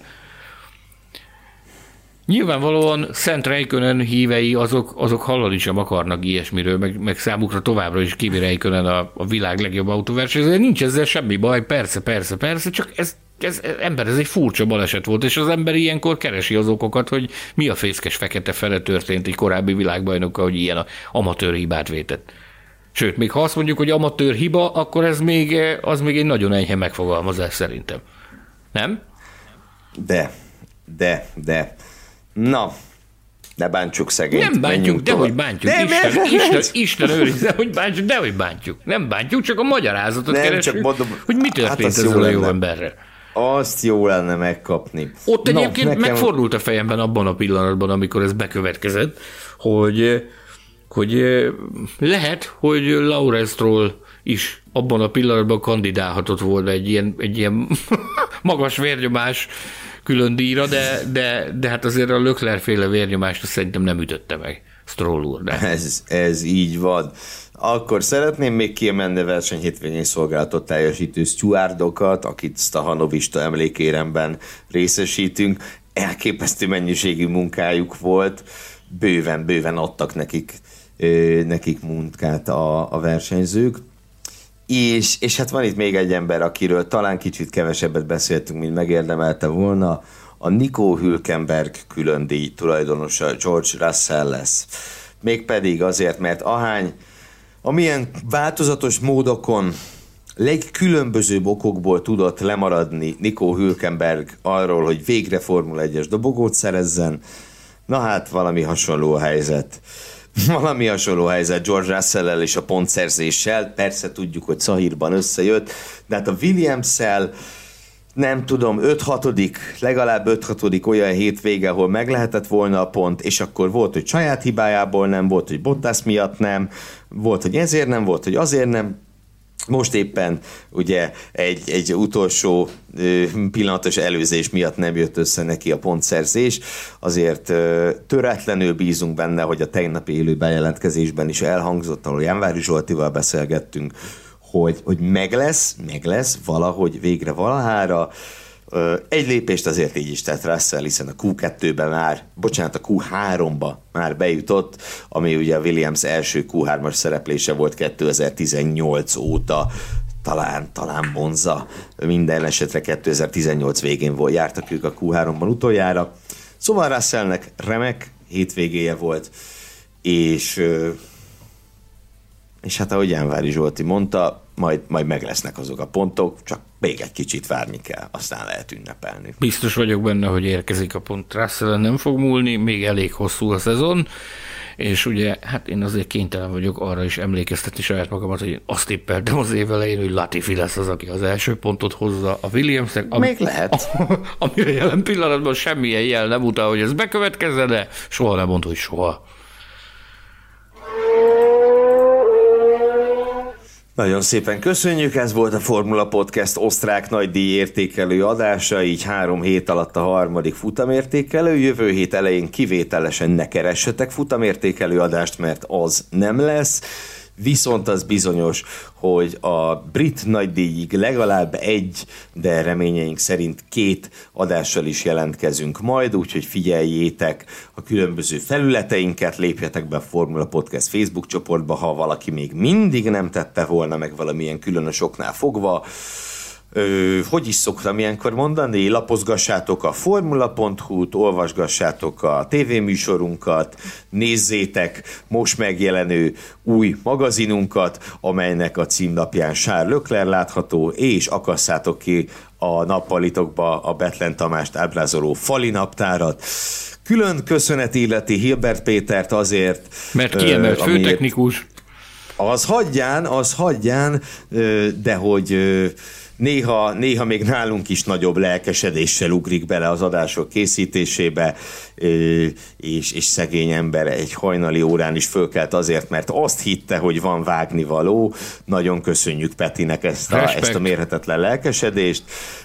Nyilvánvalóan Szent Reikönen hívei azok, azok hallani sem akarnak ilyesmiről, meg, meg számukra továbbra is Kimi Reikönen a, a világ legjobb autóversenyző. Nincs ezzel semmi baj, persze, persze, persze, csak ez, ez, ember, ez egy furcsa baleset volt, és az ember ilyenkor keresi az okokat, hogy mi a fészkes fekete fele történt egy korábbi világbajnoka, hogy ilyen a amatőr hibát vétett. Sőt, még ha azt mondjuk, hogy amatőr hiba, akkor ez még, az még egy nagyon enyhe megfogalmazás szerintem. Nem? De, de, de. Na, ne bántsuk szegényt. Nem bántjuk, de hogy bántjuk. De, Isten, Isten, Isten, Isten őrizze, hogy bántjuk, de hogy bántjuk. Nem bántjuk, csak a magyarázatot nem, keresünk, csak mondom, hogy mi történt hát ezzel a jó emberrel. Azt jó lenne megkapni. Ott egyébként nekem... megfordult a fejemben abban a pillanatban, amikor ez bekövetkezett, hogy, hogy lehet, hogy Laurestról is abban a pillanatban kandidálhatott volna egy ilyen, egy ilyen magas vérnyomás külön díjra, de, de, de hát azért a Lökler féle vérnyomást szerintem nem ütötte meg Stroll úr. De. Ez, ez így van. Akkor szeretném még kiemelni a verseny hétvégén szolgálatot teljesítő stewardokat, akit Stahanovista emlékéremben részesítünk. Elképesztő mennyiségű munkájuk volt, bőven, bőven adtak nekik, nekik munkát a, a versenyzők. És, és hát van itt még egy ember, akiről talán kicsit kevesebbet beszéltünk, mint megérdemelte volna, a Nico Hülkenberg külön díj tulajdonosa George Russell lesz. Mégpedig azért, mert ahány, amilyen változatos módokon legkülönbözőbb okokból tudott lemaradni Nico Hülkenberg arról, hogy végre Formula 1-es dobogót szerezzen, na hát valami hasonló helyzet. Valami hasonló helyzet George russell és a pontszerzéssel. Persze tudjuk, hogy Szahírban összejött, de hát a Williams-szel nem tudom, 5-6 legalább 5-6 olyan hétvége, ahol meg lehetett volna a pont, és akkor volt, hogy saját hibájából nem, volt, hogy Bottas miatt nem, volt, hogy ezért nem, volt, hogy azért nem, most éppen ugye egy, egy utolsó pillanatos előzés miatt nem jött össze neki a pontszerzés, azért töretlenül bízunk benne, hogy a tegnapi élő bejelentkezésben is elhangzott, ahol Jánvári Zsoltival beszélgettünk, hogy, hogy meg lesz, meg lesz valahogy végre valahára, egy lépést azért így is tett Russell, hiszen a Q2-ben már, bocsánat, a Q3-ba már bejutott, ami ugye a Williams első Q3-as szereplése volt 2018 óta, talán, talán Monza, minden esetre 2018 végén volt, jártak ők a Q3-ban utoljára. Szóval Russellnek remek hétvégéje volt, és és hát ahogy Jánvári Zsolti mondta, majd, majd meg lesznek azok a pontok, csak még egy kicsit várni kell, aztán lehet ünnepelni. Biztos vagyok benne, hogy érkezik a pont. russell nem fog múlni, még elég hosszú a szezon, és ugye, hát én azért kénytelen vagyok arra is emlékeztetni saját magamat, hogy én azt tippeltem az év elején, hogy Latifi lesz az, aki az első pontot hozza a williams Ami, Még lehet. Amire jelen pillanatban semmilyen jel nem utal, hogy ez bekövetkezze, de soha nem mondta, hogy soha. Nagyon szépen köszönjük, ez volt a Formula Podcast osztrák nagydíj értékelő adása, így három hét alatt a harmadik futamértékelő. Jövő hét elején kivételesen ne keressetek futamértékelő adást, mert az nem lesz. Viszont az bizonyos, hogy a brit nagydíjig legalább egy, de reményeink szerint két adással is jelentkezünk majd, úgyhogy figyeljétek a különböző felületeinket, lépjetek be a Formula Podcast Facebook csoportba, ha valaki még mindig nem tette volna meg valamilyen különös oknál fogva, ö, hogy is szoktam ilyenkor mondani, lapozgassátok a formula.hu-t, olvasgassátok a tévéműsorunkat, nézzétek most megjelenő új magazinunkat, amelynek a címlapján Charles Leclerc látható, és akasszátok ki a nappalitokba a Betlen Tamást ábrázoló fali naptárat. Külön köszönet illeti Hilbert Pétert azért, Mert kiemelt ö, főtechnikus. az hagyján, az hagyján, de hogy néha, néha még nálunk is nagyobb lelkesedéssel ugrik bele az adások készítésébe, és, és szegény ember egy hajnali órán is fölkelt azért, mert azt hitte, hogy van vágnivaló. Nagyon köszönjük Petinek ezt a, Respekt. ezt a mérhetetlen lelkesedést.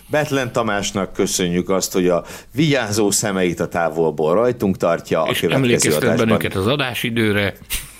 Betlen Tamásnak köszönjük azt, hogy a vigyázó szemeit a távolból rajtunk tartja. A És következő emlékeztet adásban bennünket az adásidőre.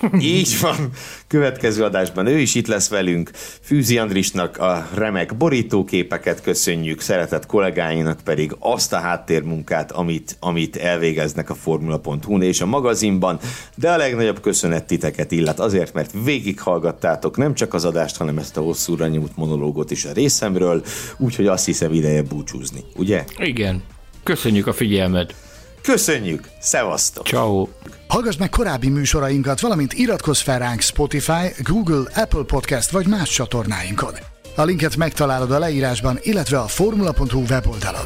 így van. Következő adásban ő is itt lesz velünk. Fűzi Andrisnak a remek borítóképeket köszönjük, szeretett kollégáinak pedig azt a háttérmunkát, amit, amit elvégeznek a Formula.hu-n és a magazinban, de a legnagyobb köszönet titeket illet azért, mert végighallgattátok nem csak az adást, hanem ezt a hosszúra nyújt monológot is a részemről, úgyhogy azt hiszem ideje búcsúzni, ugye? Igen. Köszönjük a figyelmet. Köszönjük! Szevasztok! Ciao. Hallgass meg korábbi műsorainkat, valamint iratkozz fel ránk Spotify, Google, Apple Podcast vagy más csatornáinkon. A linket megtalálod a leírásban, illetve a formula.hu weboldalon.